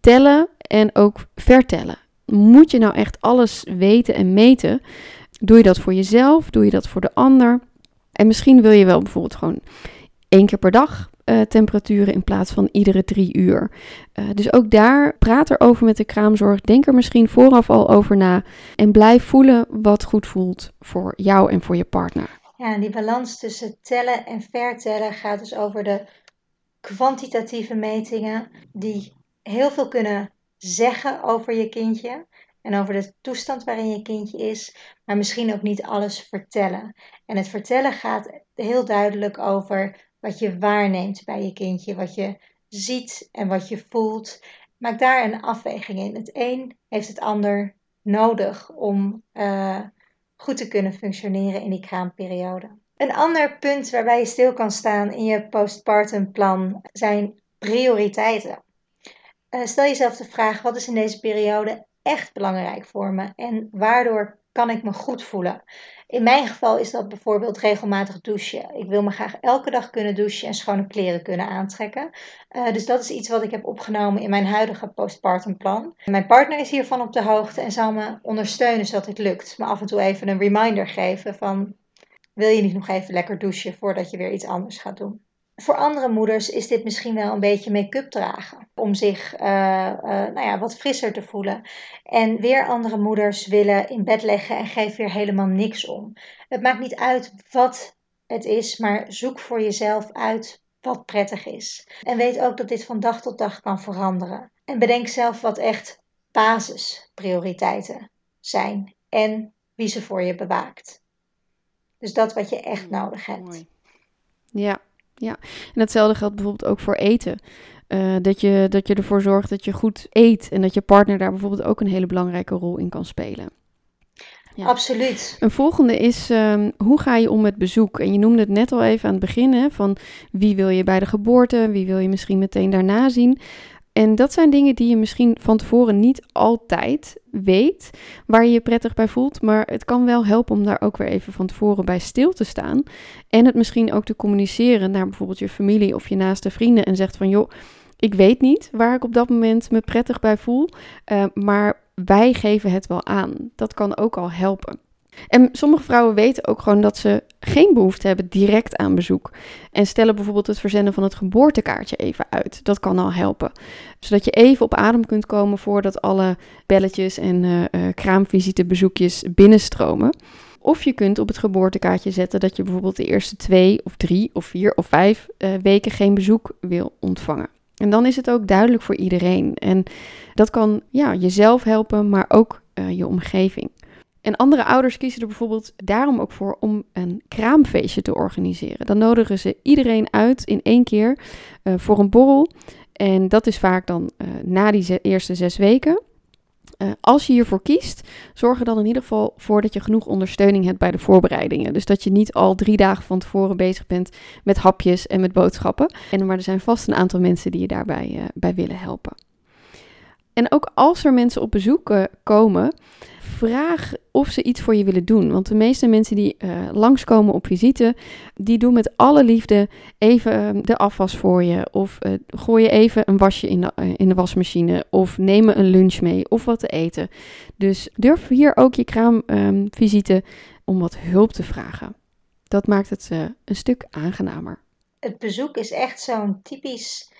tellen en ook vertellen. Moet je nou echt alles weten en meten? Doe je dat voor jezelf? Doe je dat voor de ander? En misschien wil je wel bijvoorbeeld gewoon één keer per dag uh, temperaturen in plaats van iedere drie uur. Uh, dus ook daar praat erover met de kraamzorg. Denk er misschien vooraf al over na. En blijf voelen wat goed voelt voor jou en voor je partner. Ja, die balans tussen tellen en vertellen gaat dus over de kwantitatieve metingen die heel veel kunnen zeggen over je kindje en over de toestand waarin je kindje is, maar misschien ook niet alles vertellen. En het vertellen gaat heel duidelijk over wat je waarneemt bij je kindje, wat je ziet en wat je voelt. Maak daar een afweging in. Het een heeft het ander nodig om uh, goed te kunnen functioneren in die kraamperiode. Een ander punt waarbij je stil kan staan in je postpartum plan zijn prioriteiten. uh, stel jezelf de vraag: wat is in deze periode echt belangrijk voor me en waardoor kan ik me goed voelen? In mijn geval is dat bijvoorbeeld regelmatig douchen. Ik wil me graag elke dag kunnen douchen en schone kleren kunnen aantrekken. Uh, dus dat is iets wat ik heb opgenomen in mijn huidige postpartum plan. Mijn partner is hiervan op de hoogte en zal me ondersteunen zodat het lukt. Me af en toe even een reminder geven van wil je niet nog even lekker douchen voordat je weer iets anders gaat doen. Voor andere moeders is dit misschien wel een beetje make-up dragen. Om zich uh, uh, nou ja, wat frisser te voelen. En weer andere moeders willen in bed leggen en geven weer helemaal niks om. Het maakt niet uit wat het is, maar zoek voor jezelf uit wat prettig is. En weet ook dat dit van dag tot dag kan veranderen. En bedenk zelf wat echt basisprioriteiten zijn en wie ze voor je bewaakt. Dus dat wat je echt nodig hebt. Ja, ja. En hetzelfde geldt bijvoorbeeld ook voor eten. Uh, dat, je, dat je ervoor zorgt dat je goed eet en dat je partner daar bijvoorbeeld ook een hele belangrijke rol in kan spelen. Ja. Absoluut. Een volgende is, um, hoe ga je om met bezoek? En je noemde het net al even aan het begin, hè, van wie wil je bij de geboorte, wie wil je misschien meteen daarna zien. En dat zijn dingen die je misschien van tevoren niet altijd weet waar je je prettig bij voelt. Maar het kan wel helpen om daar ook weer even van tevoren bij stil te staan. En het misschien ook te communiceren naar bijvoorbeeld je familie of je naaste vrienden. En zegt van joh, ik weet niet waar ik op dat moment me prettig bij voel. Uh, maar wij geven het wel aan. Dat kan ook al helpen. En sommige vrouwen weten ook gewoon dat ze geen behoefte hebben direct aan bezoek. En stellen bijvoorbeeld het verzenden van het geboortekaartje even uit. Dat kan al helpen. Zodat je even op adem kunt komen voordat alle belletjes en uh, uh, kraamvisitebezoekjes binnenstromen. Of je kunt op het geboortekaartje zetten dat je bijvoorbeeld de eerste twee of drie of vier of vijf uh, weken geen bezoek wil ontvangen. En dan is het ook duidelijk voor iedereen. En dat kan ja, jezelf helpen, maar ook je omgeving. En andere ouders kiezen er bijvoorbeeld daarom ook voor om een kraamfeestje te organiseren. Dan nodigen ze iedereen uit in één keer uh, voor een borrel. En dat is vaak dan uh, na die eerste zes weken. Uh, als je hiervoor kiest, zorg er dan in ieder geval voor dat je genoeg ondersteuning hebt bij de voorbereidingen. Dus dat je niet al drie dagen van tevoren bezig bent met hapjes en met boodschappen. En, maar er zijn vast een aantal mensen die je daarbij bij willen helpen. En ook als er mensen op bezoek komen, vraag of ze iets voor je willen doen. Want de meeste mensen die uh, langskomen op visite, die doen met alle liefde even ehm, de afwas voor je. Of uh, gooi je even een wasje in de, uh, in de wasmachine. Of nemen een lunch mee of wat te eten. Dus durf hier ook je kraamvisite um, om wat hulp te vragen. Dat maakt het een stuk aangenamer. Het bezoek is echt zo'n typisch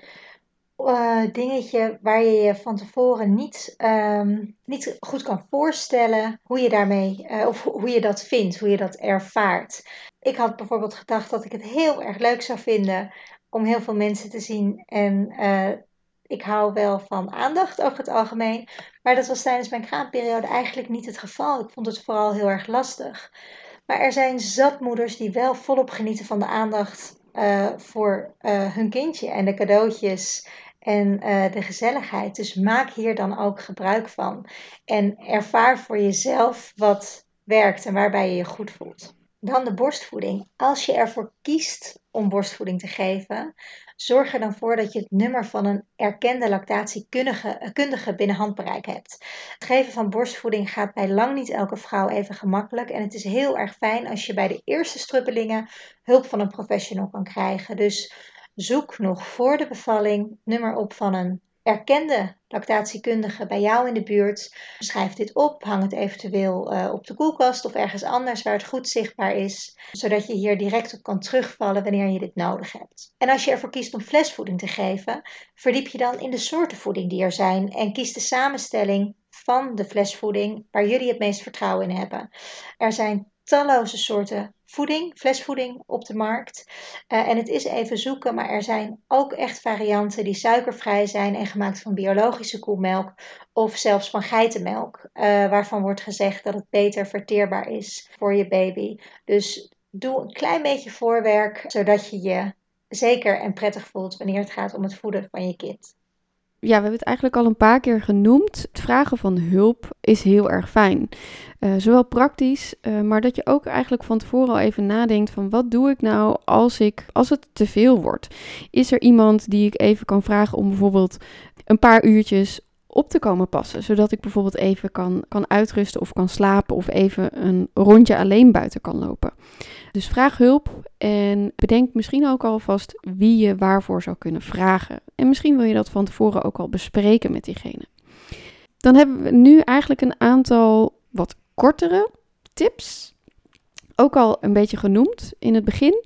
uh, dingetje waar je je van tevoren niet, um, niet goed kan voorstellen hoe je daarmee, uh, of hoe je dat vindt, hoe je dat ervaart. Ik had bijvoorbeeld gedacht dat ik het heel erg leuk zou vinden om heel veel mensen te zien. En uh, ik hou wel van aandacht over het algemeen. Maar dat was tijdens mijn kraamperiode eigenlijk niet het geval. Ik vond het vooral heel erg lastig. Maar er zijn zat moeders die wel volop genieten van de aandacht uh, voor uh, hun kindje en de cadeautjes en uh, de gezelligheid. Dus maak hier dan ook gebruik van. En ervaar voor jezelf wat werkt en waarbij je je goed voelt. Dan de borstvoeding. Als je ervoor kiest om borstvoeding te geven, zorg er dan voor dat je het nummer van een erkende lactatiekundige binnen handbereik hebt. Het geven van borstvoeding gaat bij lang niet elke vrouw even gemakkelijk. En het is heel erg fijn als je bij de eerste strubbelingen hulp van een professional kan krijgen. Dus Zoek nog voor de bevalling nummer op van een erkende lactatiekundige bij jou in de buurt. Schrijf dit op, hang het eventueel uh, op de koelkast of ergens anders waar het goed zichtbaar is, zodat je hier direct op kan terugvallen wanneer je dit nodig hebt. En als je ervoor kiest om flesvoeding te geven, verdiep je dan in de soorten voeding die er zijn en kies de samenstelling van de flesvoeding waar jullie het meest vertrouwen in hebben. Er zijn talloze soorten voeding, flesvoeding op de markt. Uh, en het is even zoeken, maar er zijn ook echt varianten die suikervrij zijn en gemaakt van biologische koemelk of zelfs van geitenmelk, uh, waarvan wordt gezegd dat het beter verteerbaar is voor je baby. Dus doe een klein beetje voorwerk, zodat je je zeker en prettig voelt wanneer het gaat om het voeden van je kind ja, we hebben het eigenlijk al een paar keer genoemd. Het vragen van hulp is heel erg fijn. Uh, zowel praktisch, uh, maar dat je ook eigenlijk van tevoren al even nadenkt van wat doe ik nou als, ik, als het te veel wordt? Is er iemand die ik even kan vragen om bijvoorbeeld een paar uurtjes op te komen passen. Zodat ik bijvoorbeeld even kan, kan uitrusten of kan slapen of even een rondje alleen buiten kan lopen. Dus vraag hulp en bedenk misschien ook alvast wie je waarvoor zou kunnen vragen. En misschien wil je dat van tevoren ook al bespreken met diegene. Dan hebben we nu eigenlijk een aantal wat kortere tips. Ook al een beetje genoemd in het begin.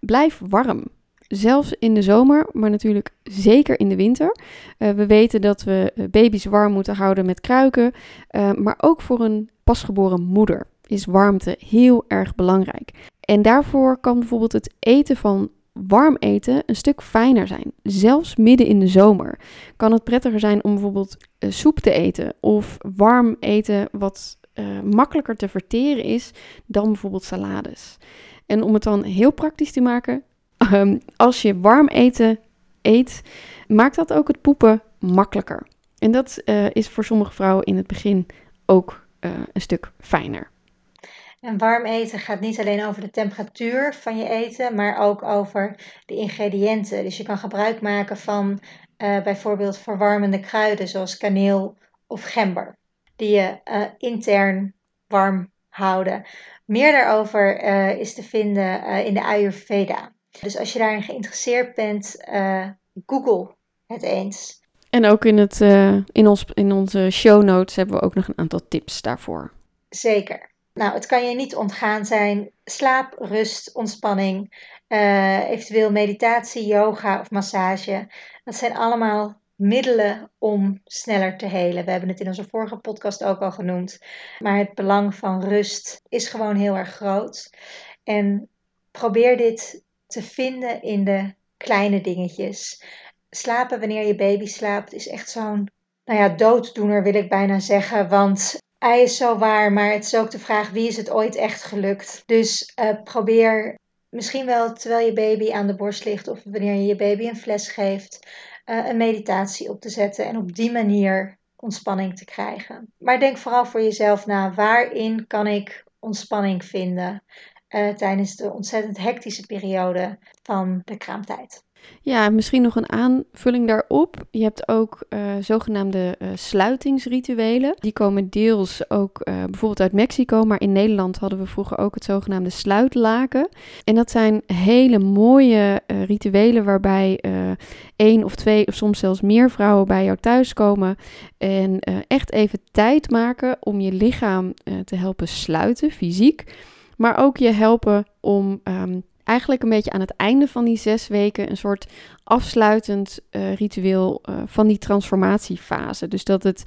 Blijf warm. Zelfs in de zomer, maar natuurlijk zeker in de winter. Uh, we weten dat we eh, baby's warm moeten houden met kruiken. Uh, maar ook voor een pasgeboren moeder is warmte heel erg belangrijk. En daarvoor kan bijvoorbeeld het eten van warm eten een stuk fijner zijn. Zelfs midden in de zomer kan het prettiger zijn om bijvoorbeeld uh, soep te eten of warm eten wat uh, makkelijker te verteren is dan bijvoorbeeld salades. En om het dan heel praktisch te maken, um, als je warm eten eet, maakt dat ook het poepen makkelijker. En dat uh, is voor sommige vrouwen in het begin ook een stuk fijner. En warm eten gaat niet alleen over de temperatuur van je eten, maar ook over de ingrediënten. Dus je kan gebruik maken van uh, bijvoorbeeld verwarmende kruiden zoals kaneel of gember, die je uh, intern warm houden. Meer daarover uh, is te vinden in de Ayurveda. Dus als je daarin geïnteresseerd bent, google het eens. En ook in, het, in, ons, in onze show notes hebben we ook nog een aantal tips daarvoor. Zeker. Nou, het kan je niet ontgaan zijn. Slaap, rust, ontspanning, uh, eventueel meditatie, yoga of massage. Dat zijn allemaal middelen om sneller te helen. We hebben het in onze vorige podcast ook al genoemd. Maar het belang van rust is gewoon heel erg groot. En probeer dit te vinden in de kleine dingetjes. Slapen wanneer je baby slaapt is echt zo'n nou ja, dooddoener wil ik bijna zeggen. Want hij is zo waar, maar het is ook de vraag wie is het ooit echt gelukt. Dus uh, probeer misschien wel terwijl je baby aan de borst ligt of wanneer je je baby een fles geeft, uh, een meditatie op te zetten en op die manier ontspanning te krijgen. Maar denk vooral voor jezelf na, waarin kan ik ontspanning vinden uh, tijdens de ontzettend hectische periode van de kraamtijd. Ja, misschien nog een aanvulling daarop. Je hebt ook uh, zogenaamde uh, sluitingsrituelen. Die komen deels ook uh, bijvoorbeeld uit Mexico, maar in Nederland hadden we vroeger ook het zogenaamde sluitlaken. En dat zijn hele mooie rituelen waarbij één of twee of soms zelfs meer vrouwen bij jou thuiskomen en echt even tijd maken om je lichaam te helpen sluiten, fysiek. Maar ook je helpen om um, eigenlijk een beetje aan het einde van die zes weken een soort afsluitend uh, ritueel uh, van die transformatiefase. Dus dat het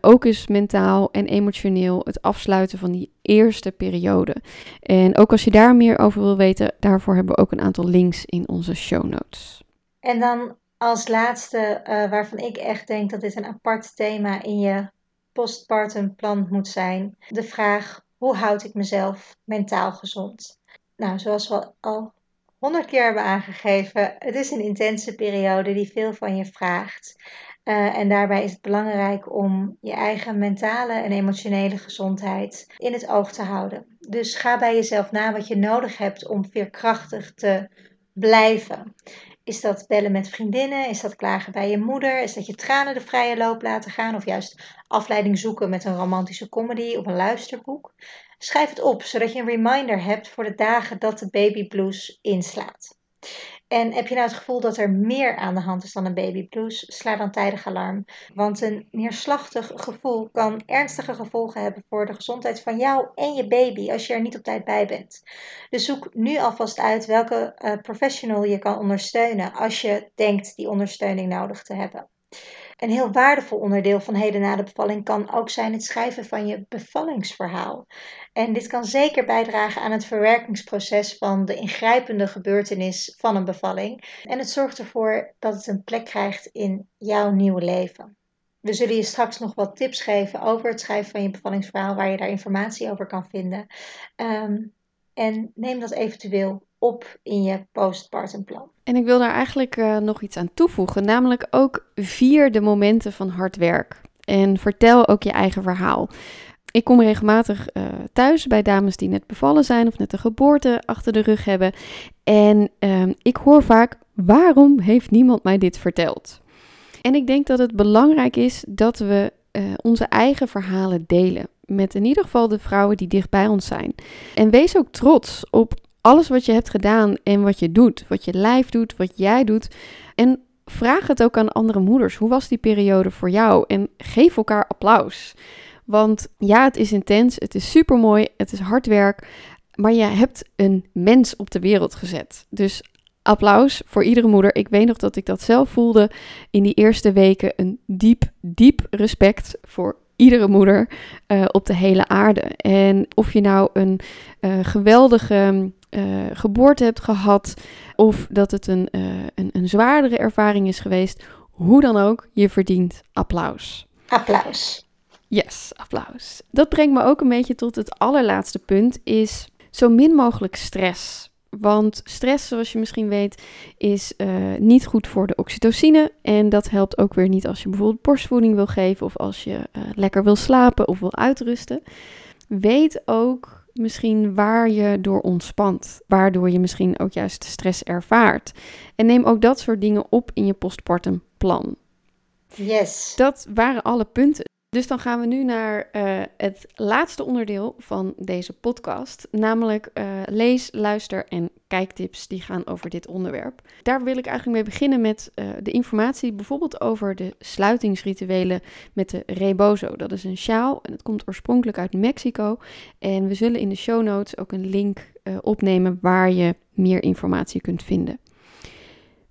ook is mentaal en emotioneel het afsluiten van die eerste periode. En ook als je daar meer over wil weten, daarvoor hebben we ook een aantal links in onze show notes. En dan als laatste, uh, waarvan ik echt denk dat dit een apart thema in je postpartum plan moet zijn, de vraag: hoe houd ik mezelf mentaal gezond? Nou, zoals we al honderd keer hebben aangegeven, het is een intense periode die veel van je vraagt. Uh, en daarbij is het belangrijk om je eigen mentale en emotionele gezondheid in het oog te houden. Dus ga bij jezelf na wat je nodig hebt om veerkrachtig te blijven. Is dat bellen met vriendinnen? Is dat klagen bij je moeder? Is dat je tranen de vrije loop laten gaan? Of juist afleiding zoeken met een romantische comedy of een luisterboek? Schrijf het op, zodat je een reminder hebt voor de dagen dat de baby blues inslaat. En heb je nou het gevoel dat er meer aan de hand is dan een baby blues, sla dan tijdig alarm. Want een neerslachtig gevoel kan ernstige gevolgen hebben voor de gezondheid van jou en je baby als je er niet op tijd bij bent. Dus zoek nu alvast uit welke uh, professional je kan ondersteunen als je denkt die ondersteuning nodig te hebben. Een heel waardevol onderdeel van heden na de bevalling kan ook zijn het schrijven van je bevallingsverhaal. En dit kan zeker bijdragen aan het verwerkingsproces van de ingrijpende gebeurtenis van een bevalling. En het zorgt ervoor dat het een plek krijgt in jouw nieuwe leven. We zullen je straks nog wat tips geven over het schrijven van je bevallingsverhaal, waar je daar informatie over kan vinden. Um, en neem dat eventueel op in je postpartum plan. En ik wil daar eigenlijk uh, nog iets aan toevoegen, namelijk ook vier de momenten van hard werk. En vertel ook je eigen verhaal. Ik kom regelmatig uh, thuis bij dames die net bevallen zijn of net een geboorte achter de rug hebben. En uh, ik hoor vaak: waarom heeft niemand mij dit verteld? En ik denk dat het belangrijk is dat we uh, onze eigen verhalen delen. Met in ieder geval de vrouwen die dicht bij ons zijn. En wees ook trots op alles wat je hebt gedaan en wat je doet. Wat je lijf doet, wat jij doet. En vraag het ook aan andere moeders. Hoe was die periode voor jou? En geef elkaar applaus. Want ja, het is intens, het is super mooi, het is hard werk. Maar je hebt een mens op de wereld gezet. Dus applaus voor iedere moeder. Ik weet nog dat ik dat zelf voelde in die eerste weken. Een diep, diep respect voor iedere moeder uh, op de hele aarde. En of je nou een uh, geweldige uh, geboorte hebt gehad, of dat het een, een, een zwaardere ervaring is geweest, hoe dan ook, je verdient applaus. Applaus. Yes, applaus. Dat brengt me ook een beetje tot het allerlaatste punt, is zo min mogelijk stress. Want stress, zoals je misschien weet, is uh, niet goed voor de oxytocine. En dat helpt ook weer niet als je bijvoorbeeld borstvoeding wil geven of als je uh, lekker wil slapen of wil uitrusten. Weet ook misschien waar je door ontspant, waardoor je misschien ook juist stress ervaart. En neem ook dat soort dingen op in je postpartum plan. Yes. Dat waren alle punten. Dus dan gaan we nu naar uh, het laatste onderdeel van deze podcast, namelijk uh, lees, luister en kijktips die gaan over dit onderwerp. Daar wil ik eigenlijk mee beginnen met uh, de informatie bijvoorbeeld over de sluitingsrituelen met de rebozo. Dat is een sjaal en het komt oorspronkelijk uit Mexico. En we zullen in de show notes ook een link opnemen waar je meer informatie kunt vinden.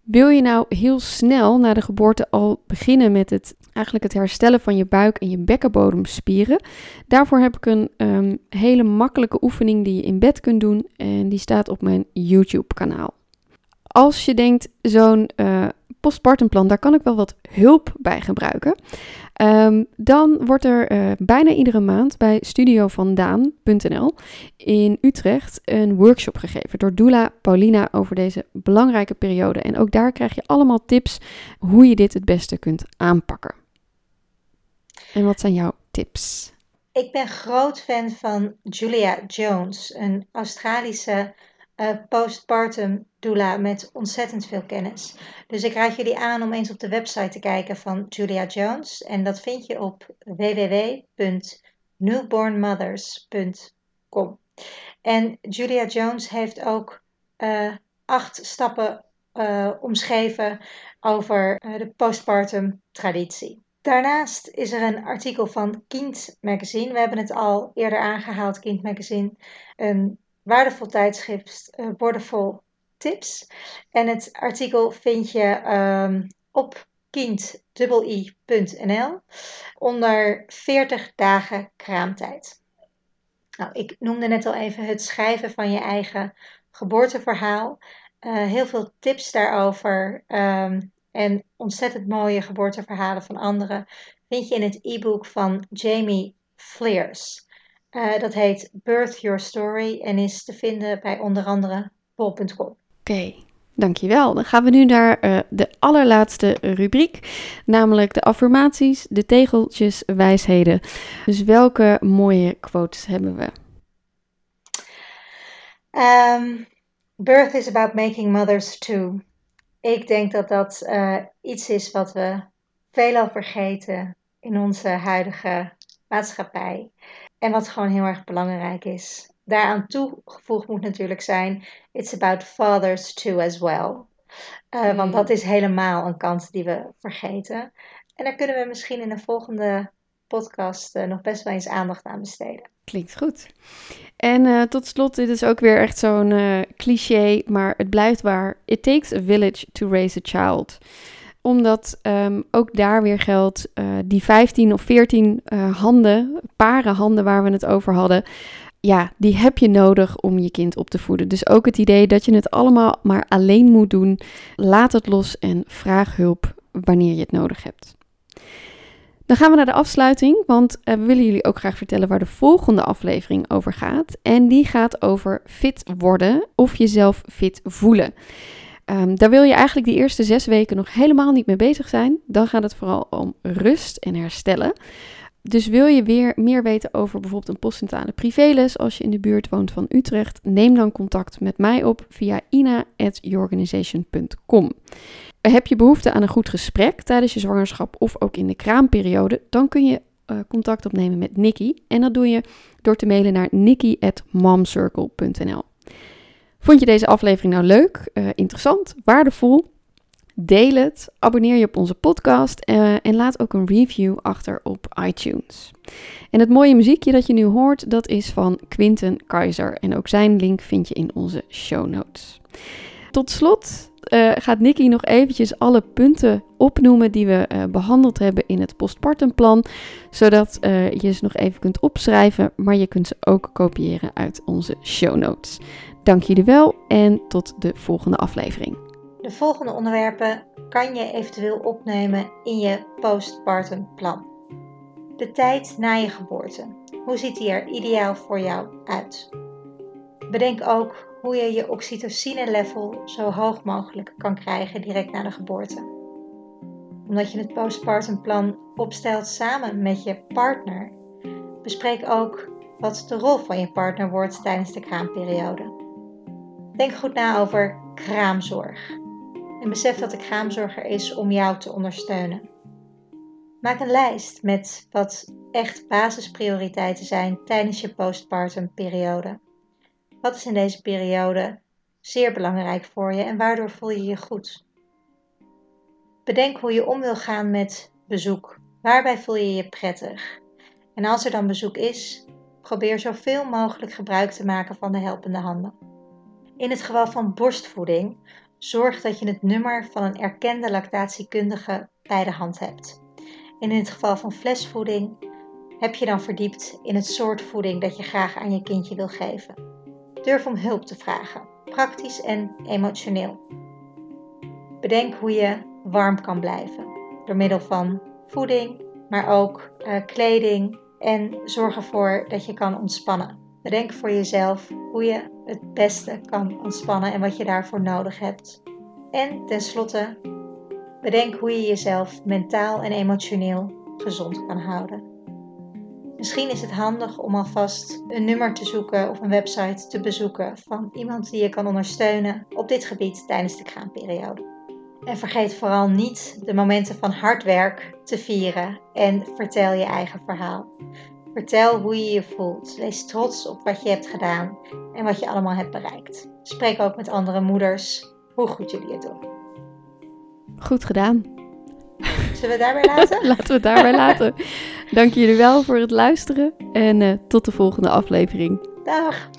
Wil je nou heel snel na de geboorte al beginnen met het, eigenlijk het herstellen van je buik en je bekkenbodemspieren? Daarvoor heb ik een um, hele makkelijke oefening die je in bed kunt doen en die staat op mijn YouTube kanaal. Als je denkt, zo'n uh, postpartumplan, daar kan ik wel wat hulp bij gebruiken. Um, dan wordt er uh, bijna iedere maand bij studiovandaan.nl in Utrecht een workshop gegeven door Doula Paulina over deze belangrijke periode. En ook daar krijg je allemaal tips hoe je dit het beste kunt aanpakken. En wat zijn jouw tips? Ik ben groot fan van Julia Jones, een Australische uh, postpartum doula met ontzettend veel kennis. Dus ik raad jullie aan om eens op de website te kijken van Julia Jones. En dat vind je op www.newbornmothers.com. En Julia Jones heeft ook uh, acht stappen uh, omschreven over de postpartum traditie. Daarnaast is er een artikel van Kind Magazine. We hebben het al eerder aangehaald, Kind Magazine. Een waardevol tijdschrift, uh, tips. En het artikel vind je um, op kind.nl onder 40 dagen kraamtijd. Nou, ik noemde net al even het schrijven van je eigen geboorteverhaal. Uh, heel veel tips daarover um, en ontzettend mooie geboorteverhalen van anderen vind je in het e-book van Jamie Fleers. Uh, dat heet Birth Your Story en is te vinden bij onder andere bol.com. Oké, okay, dankjewel. Dan gaan we nu naar uh, de allerlaatste rubriek, namelijk de affirmaties, de tegeltjes, wijsheden. Dus welke mooie quotes hebben we? Um, birth is about making mothers too. Ik denk dat dat uh, iets is wat we veelal vergeten in onze huidige maatschappij. En wat gewoon heel erg belangrijk is. Daaraan toegevoegd moet natuurlijk zijn: it's about fathers too as well. Uh, mm. Want dat is helemaal een kant die we vergeten. En daar kunnen we misschien in de volgende podcast uh, nog best wel eens aandacht aan besteden. Klinkt goed. En uh, tot slot, dit is ook weer echt zo'n cliché, maar het blijft waar. It takes a village to raise a child omdat um, ook daar weer geldt, uh, die 15 of 14 uh, handen, paren handen waar we het over hadden, ja, die heb je nodig om je kind op te voeden. Dus ook het idee dat je het allemaal maar alleen moet doen, laat het los en vraag hulp wanneer je het nodig hebt. Dan gaan we naar de afsluiting, want uh, we willen jullie ook graag vertellen waar de volgende aflevering over gaat. En die gaat over fit worden of jezelf fit voelen. Um, daar wil je eigenlijk die eerste zes weken nog helemaal niet mee bezig zijn. Dan gaat het vooral om rust en herstellen. Dus wil je weer meer weten over bijvoorbeeld een postcentale privéles als je in de buurt woont van Utrecht, neem dan contact met mij op via ina.yourorganization.com. Heb je behoefte aan een goed gesprek tijdens je zwangerschap of ook in de kraamperiode, dan kun je uh, contact opnemen met Nikki. En dat doe je door te mailen naar nikki.momcircle.nl. Vond je deze aflevering nou leuk, uh, interessant, waardevol? Deel het, abonneer je op onze podcast uh, en laat ook een review achter op iTunes. En het mooie muziekje dat je nu hoort, dat is van Quinten Keizer. En ook zijn link vind je in onze show notes. Tot slot uh, gaat Nikki nog eventjes alle punten opnoemen die we behandeld hebben in het postpartumplan, zodat je ze nog even kunt opschrijven, maar je kunt ze ook kopiëren uit onze show notes. Dank jullie wel en tot de volgende aflevering. De volgende onderwerpen kan je eventueel opnemen in je postpartumplan. De tijd na je geboorte. Hoe ziet die er ideaal voor jou uit? Bedenk ook hoe je je oxytocine level zo hoog mogelijk kan krijgen direct na de geboorte. Omdat je het postpartum plan opstelt samen met je partner, bespreek ook wat de rol van je partner wordt tijdens de kraamperiode. Denk goed na over kraamzorg en besef dat de kraamzorg er is om jou te ondersteunen. Maak een lijst met wat echt basisprioriteiten zijn tijdens je postpartum periode. Wat is in deze periode zeer belangrijk voor je en waardoor voel je je goed? Bedenk hoe je om wil gaan met bezoek. Waarbij voel je je prettig? En als er dan bezoek is, probeer zoveel mogelijk gebruik te maken van de helpende handen. In het geval van borstvoeding, zorg dat je het nummer van een erkende lactatiekundige bij de hand hebt. En in het geval van flesvoeding heb je dan verdiept in het soort voeding dat je graag aan je kindje wil geven. Durf om hulp te vragen, praktisch en emotioneel. Bedenk hoe je warm kan blijven door middel van voeding, maar ook uh, kleding en zorg ervoor dat je kan ontspannen. Bedenk voor jezelf hoe je het beste kan ontspannen en wat je daarvoor nodig hebt. En tenslotte, bedenk hoe je jezelf mentaal en emotioneel gezond kan houden. Misschien is het handig om alvast een nummer te zoeken of een website te bezoeken van iemand die je kan ondersteunen op dit gebied tijdens de kraamperiode. En vergeet vooral niet de momenten van hard werk te vieren en vertel je eigen verhaal. Vertel hoe je je voelt. Wees trots op wat je hebt gedaan en wat je allemaal hebt bereikt. Spreek ook met andere moeders hoe goed jullie het doen. Goed gedaan. Zullen we het daarbij laten? laten we het daarbij laten. Dank jullie wel voor het luisteren en uh, tot de volgende aflevering. Dag.